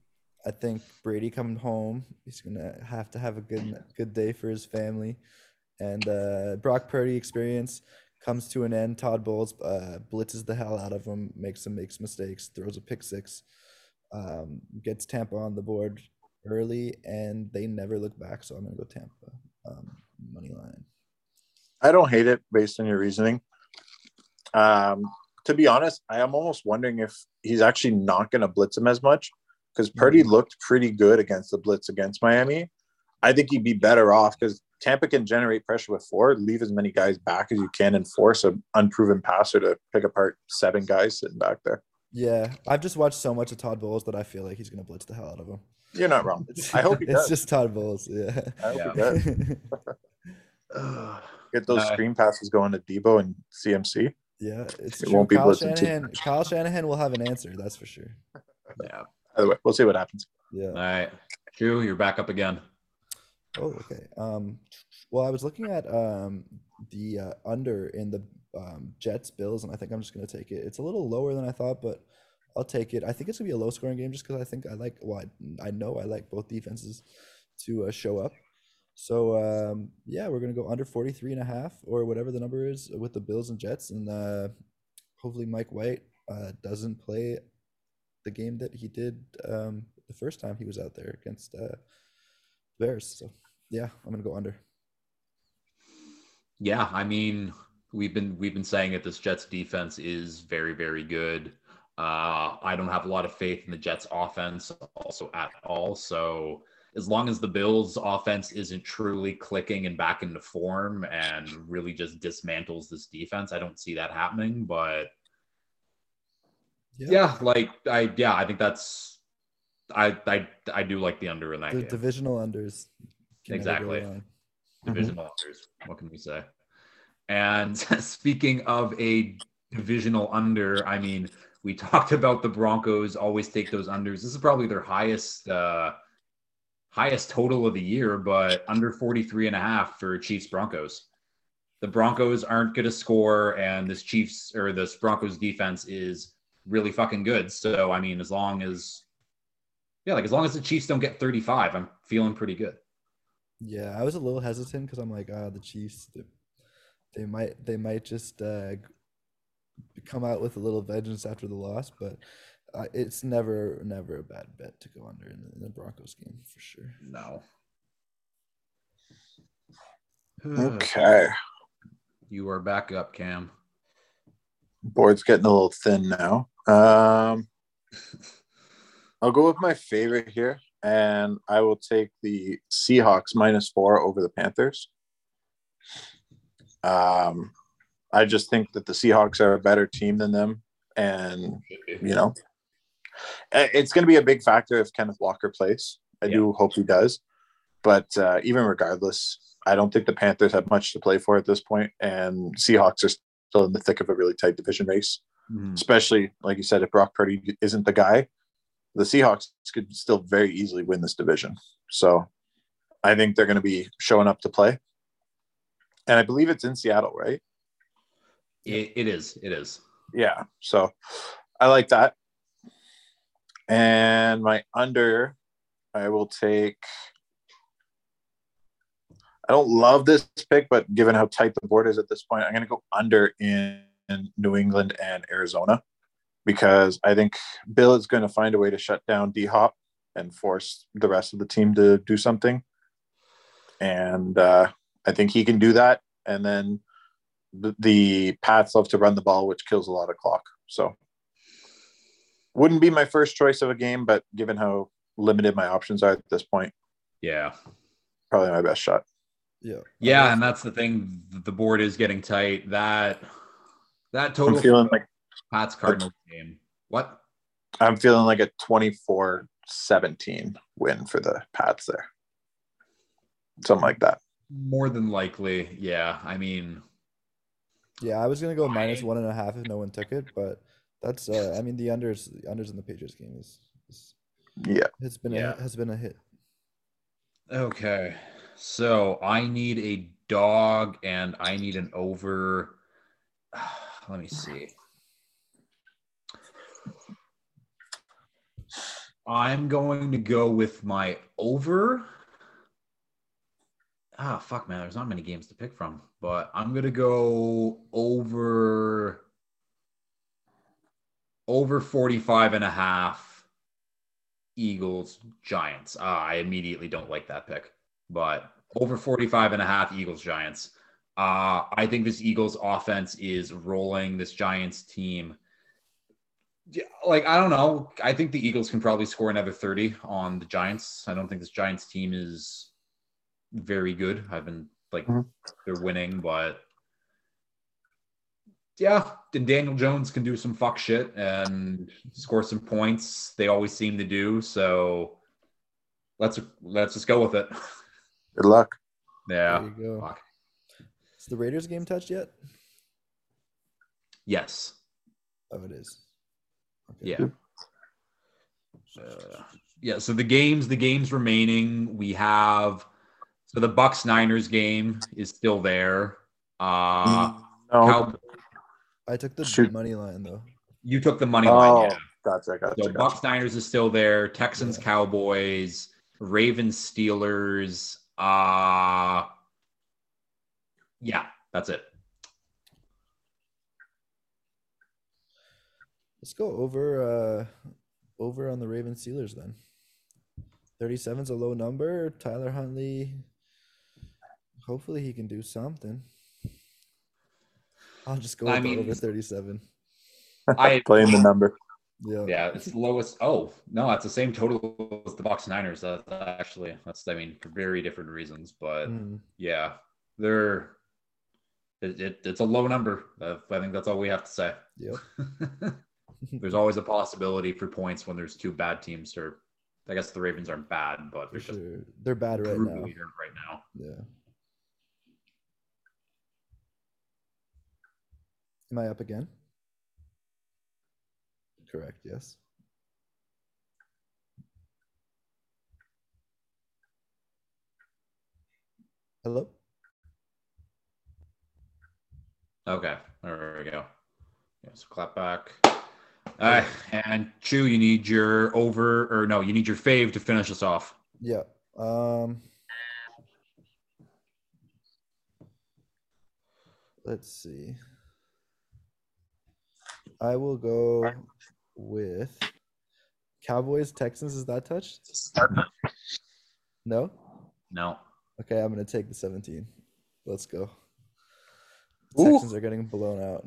S3: I think Brady coming home, he's gonna have to have a good good day for his family, and uh, Brock Purdy experience comes to an end. Todd Bowles uh, blitzes the hell out of him, makes him makes mistakes, throws a pick six. um, gets Tampa on the board early, and they never look back. So I'm gonna go Tampa um, money line.
S2: I don't hate it based on your reasoning. Um, to be honest, I am almost wondering if he's actually not going to blitz him as much because Purdy looked pretty good against the blitz against Miami. I think he'd be better off because Tampa can generate pressure with four, leave as many guys back as you can, and force an unproven passer to pick apart seven guys sitting back there.
S3: Yeah, I've just watched so much of Todd Bowles that I feel like he's gonna blitz the hell out of him.
S2: You're not wrong.
S3: It's,
S2: I hope he does.
S3: it's just Todd Bowles. Yeah.
S2: I hope
S1: Yeah.
S2: he does. Get those
S1: Uh,
S2: screen passes going to Deebo and CMC.
S3: yeah, it's
S2: It
S3: true.
S2: won't be
S3: Kyle
S2: blitzing too
S3: Shanahan. Kyle Shanahan will have an answer. That's for sure.
S1: Yeah.
S2: By the way, we'll see what happens.
S3: Yeah.
S1: All right. Drew, you're back up again.
S3: Oh, okay. Um, well, I was looking at um the uh, under in the um, Jets Bills, and I think I'm just gonna take it. It's a little lower than I thought, but I'll take it. I think it's gonna be a low scoring game just because I think I like. Well, I, I know I like both defenses to uh, show up. So um, yeah, we're gonna go under 43 and a half or whatever the number is with the Bills and Jets, and uh, hopefully Mike White uh, doesn't play the game that he did um, the first time he was out there against uh, Bears. So yeah, I'm gonna go under.
S1: Yeah, I mean, we've been we've been saying that this Jets defense is very very good. Uh, I don't have a lot of faith in the Jets offense also at all. So as long as the Bills offense isn't truly clicking and back into form and really just dismantles this defense, I don't see that happening. But yeah, like I yeah, I think that's I I I do like the under in that
S3: The
S1: game.
S3: divisional unders. Can never go
S1: Exactly.
S3: wrong.
S1: divisional unders. What can we say? And speaking of a divisional under, I mean, we talked about the Broncos always take those unders. This is probably their highest uh highest total of the year, but under 43 and a half for Chiefs Broncos. The Broncos aren't going to score and this Chiefs or this Broncos defense is really fucking good. So, I mean, as long as yeah, like as long as the Chiefs don't get 35, I'm feeling pretty good.
S3: Yeah, I was a little hesitant because I'm like, ah, the Chiefs, they, they might they might just uh, come out with a little vengeance after the loss, but uh, it's never never a bad bet to go under in the, in the Broncos game for sure.
S1: No.
S2: Okay.
S1: You are back up, Cam.
S2: Board's getting a little thin now. Um, I'll go with my favorite here, and I will take the Seahawks minus four over the Panthers. Um, I just think that the Seahawks are a better team than them, and you know, it's going to be a big factor if Kenneth Walker plays. I do hope he does, but uh, even regardless, I don't think the Panthers have much to play for at this point, and Seahawks are still in the thick of a really tight division race.
S1: Mhm.
S2: Especially like you said, if Brock Purdy isn't the guy, the Seahawks could still very easily win this division. So I think they're going to be showing up to play, and I believe it's in Seattle, right?
S1: It, it is. It is.
S2: Yeah. So I like that. And my under, I will take. I don't love this pick, but given how tight the board is at this point, I'm going to go under in, in New England and Arizona because I think Bill is going to find a way to shut down D Hop and force the rest of the team to do something. And uh, I think he can do that. And then the, the Pats love to run the ball, which kills a lot of clock. So wouldn't be my first choice of a game, but given how limited my options are at this point,
S1: Yeah.
S2: probably my best shot.
S3: Yeah.
S1: Yeah, and that's the thing. The board is getting tight. That that total
S2: I'm feeling like
S1: Pats Cardinals game. What?
S2: I'm feeling like a 24-17 win for the Pats there. Something like that.
S1: More than likely, yeah. I mean,
S3: Yeah, I was gonna go minus one and a half if no one took it, but that's uh, I mean the unders the unders in the Patriots game is, is
S2: Yeah.
S3: has been
S1: Yeah.
S3: a, has been a hit.
S1: okay. So I need a dog and I need an over. Let me see. I'm going to go with my over. Ah, fuck, man. There's not many games to pick from, but I'm going to go over over 45 and a half Eagles, Giants. Uh, I immediately don't like that pick, but over 45 and a half Eagles, Giants. Uh, I think this Eagles offense is rolling this Giants team. Yeah, like I don't know. I think the Eagles can probably score another 30 on the Giants. I don't think this Giants team is very good. I've been like
S5: Mhm.
S1: they're winning, but yeah, then Daniel Jones can do some fuck shit and score some points. They always seem to do. So let's let's just go with it.
S5: Good luck.
S1: yeah.
S3: There you go.
S1: Fuck.
S3: Is the Raiders game touched yet?
S1: Yes.
S3: Oh, it is. Okay.
S1: Yeah. Uh, yeah. So the games, the games remaining, we have. So the Bucs Niners game is still there. Uh,
S5: no.
S1: Cow-
S3: I took the
S5: Shoot.
S3: money line though.
S1: you took the money
S5: oh,
S1: line. Yeah.
S5: gotcha, gotcha,
S1: So
S5: gotcha.
S1: Bucs Niners is still there. Texans
S3: Yeah.
S1: Cowboys, Ravens Steelers. Uh yeah, that's it.
S3: Let's go over uh over on the Raven Steelers then. 37's a low number. Tyler Huntley. Hopefully he can do something. I'll just go
S1: I mean-
S3: over 37.
S1: I
S5: Playing the number.
S3: Yeah.
S1: yeah, it's the lowest. Oh no, it's the same total as the Bucs Niners. That's actually that's I mean for very different reasons, but
S3: Mm,
S1: yeah, they're it, it, it's a low number. Uh, I think that's all we have to say.
S3: yep.
S1: there's always a possibility for points when there's two bad teams. Or I guess the Ravens aren't bad, but they're just
S3: sure. They're bad right now.
S1: right now.
S3: Yeah. Am I up again? Correct, yes. Hello?
S1: Okay, there we go. Yeah, so clap back. Uh, and Chew, you need your over or no, you need your fave to finish us off.
S3: Yeah. Um Let's see. I will go with Cowboys Texans is that touched? No?
S1: No.
S3: Okay, I'm gonna take the 17. Let's go.
S5: Ooh.
S3: Texans are getting blown out.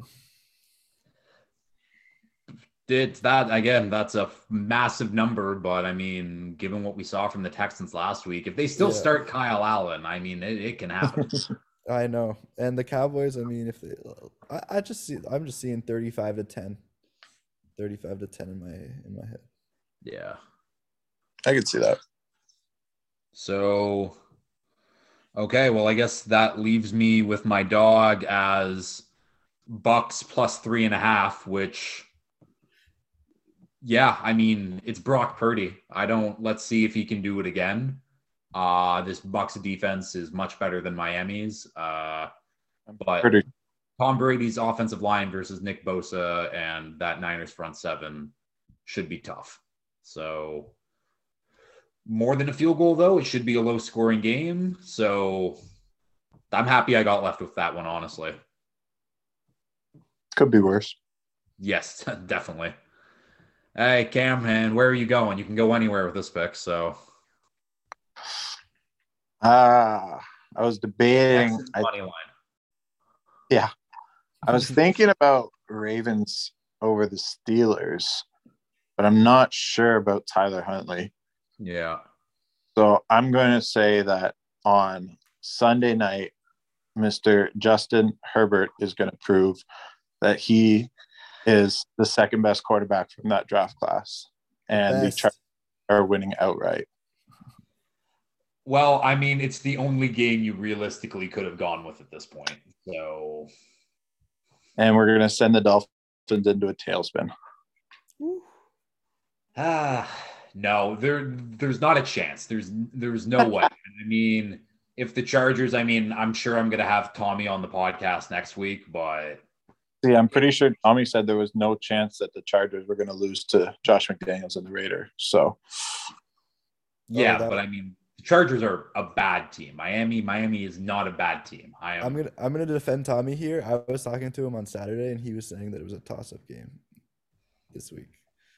S1: It's that again, that's a massive number, but I mean, given what we saw from the Texans last week, if they still
S3: Yeah.
S1: start Kyle Allen, I mean, it, it can happen.
S3: I know. And the Cowboys, I mean, if they I, I just see I'm just seeing 35 to 10. 35 to 10 in my in my head.
S1: yeah.
S5: I could see that.
S1: So, okay, well, I guess that leaves me with my dog as Bucs plus three and a half, which, yeah, I mean, it's Brock Purdy. I don't, let's see if he can do it again. Uh, this Bucs defense is much better than Miami's. Uh, but
S5: Pretty.
S1: Tom Brady's offensive line versus Nick Bosa and that Niners front seven should be tough. So more than a field goal though, it should be a low scoring game. So I'm happy I got left with that one, honestly.
S5: Could be worse.
S1: Yes, definitely. Hey Cam, and where are you going? You can go anywhere with this pick. So
S5: Ah, I was debating. I,
S1: money line.
S5: Yeah, I was thinking about Ravens over the Steelers, but I'm not sure about Tyler Huntley.
S1: Yeah.
S5: So I'm going to say that on Sunday night, Mr. Justin Herbert is going to prove that he is the second best quarterback from that draft class, and the
S3: Best.
S5: Chargers are winning outright.
S1: Well, I mean, it's the only game you realistically could have gone with at this point. So
S5: And we're going to send the Dolphins into a tailspin.
S1: Ah, no, there, there's not a chance. There's, there's no way. I mean, if the Chargers, I mean, I'm sure I'm gonna have Tommy on the podcast next week, but
S5: See, I'm pretty sure Tommy said there was no chance that the Chargers were going to lose to Josh McDaniels and the Raider. So
S1: yeah,
S3: that-
S1: but I mean, the Chargers are a bad team. Miami, Miami is not a bad team. I am.
S3: I'm gonna I'm gonna defend Tommy here. I was talking to him on Saturday, and he was saying that it was a toss-up game this week.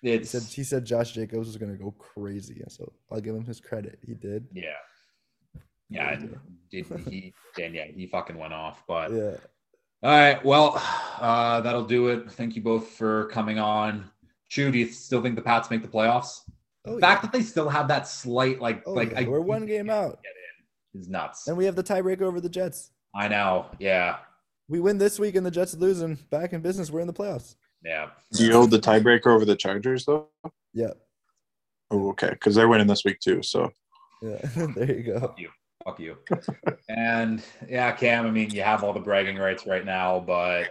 S3: He said he said Josh Jacobs was gonna go crazy, so I'll give him his credit. He did.
S1: yeah, yeah.
S3: Yeah.
S1: Did he? And yeah, he fucking went off. But
S3: Yeah.
S1: All right, well, uh, that'll do it. Thank you both for coming on. Chew, do you still think the Pats make the playoffs?
S3: Oh,
S1: The
S3: yeah.
S1: fact that they still have that slight, like,
S3: Oh,
S1: like
S3: yeah.
S1: I-
S3: we're one game out,
S1: get is nuts.
S3: and we have the tiebreaker over the Jets.
S1: I know. Yeah,
S3: We win this week, and the Jets lose, and back in business. We're in the playoffs.
S1: yeah.
S2: Do you hold the tiebreaker over the Chargers though?
S3: Yeah.
S2: Oh, okay, because they're winning this week too. So
S3: Yeah. there you go.
S1: Fuck you. and yeah, Cam, I mean, you have all the bragging rights right now, but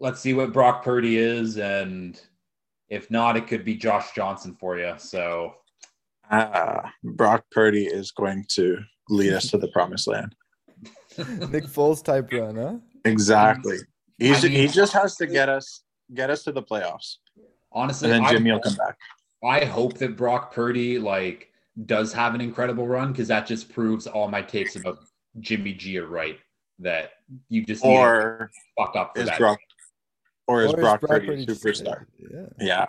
S1: let's see what Brock Purdy is. And if not, it could be Josh Johnson for you. So
S2: ah, Brock Purdy is going to lead us to the promised land.
S3: Nick Foles type run, huh?
S2: Exactly. He's,
S1: I mean-
S2: he just has to get us get us to the playoffs,
S1: honestly,
S2: and then
S1: I,
S2: Jimmy will come back.
S1: I hope that Brock Purdy like does have an incredible run because that just proves all my takes about Jimmy G are right. That you just need to
S2: Or
S1: fuck up for
S2: is
S1: that.
S2: Brock or is
S3: Or
S2: Brock, Purdy a superstar?
S3: Yeah.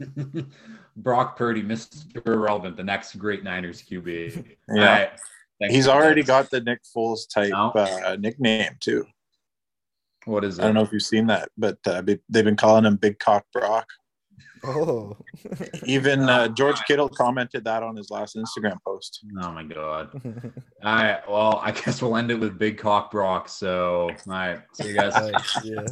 S2: Yeah.
S1: Brock Purdy, Mr. Irrelevant, the next great Niners QB.
S2: Yeah.
S1: All right. Thanks
S2: He's already
S1: this.
S2: got the Nick Foles type
S1: No.
S2: uh, nickname too.
S1: What is it?
S2: I don't know if you've seen that, but uh, they've been calling him Big Cock Brock.
S3: Oh.
S2: Even uh, George Kittle commented that on his last Instagram post.
S1: Oh my god. All right. Well, I guess we'll end it with Big Cock Brock. So, all right. See you guys.
S3: Yeah.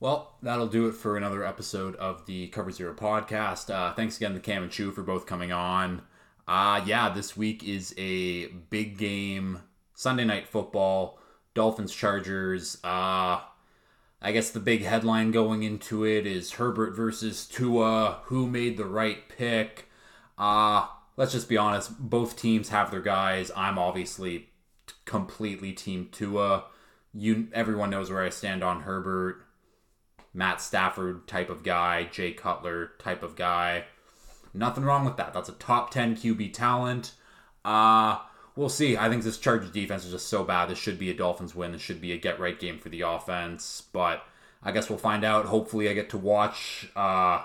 S1: Well, that'll do it for another episode of the Cover Zero podcast. Uh, thanks again to Cam and Chew for both coming on. Uh, yeah, this week is a big game, Sunday night football, Dolphins Chargers. Uh, I guess the big headline going into it is Herbert versus Tua. Who made the right pick? Uh, let's just be honest. Both teams have their guys. I'm obviously completely team Tua. You, everyone knows where I stand on Herbert. Matt Stafford type of guy, Jay Cutler type of guy. Nothing wrong with that. That's a top 10 QB talent. Uh, we'll see. I think this Chargers defense is just so bad. This should be a Dolphins win. This should be a get right game for the offense. But I guess we'll find out. Hopefully, I get to watch uh,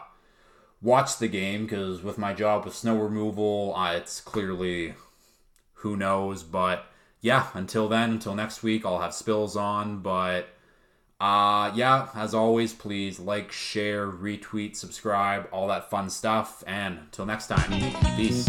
S1: watch the game because with my job with snow removal, uh, it's clearly who knows. But yeah, until then, until next week, I'll have spills on. But uh yeah, as always, please like, share, retweet, subscribe, all that fun stuff. And until next time, peace.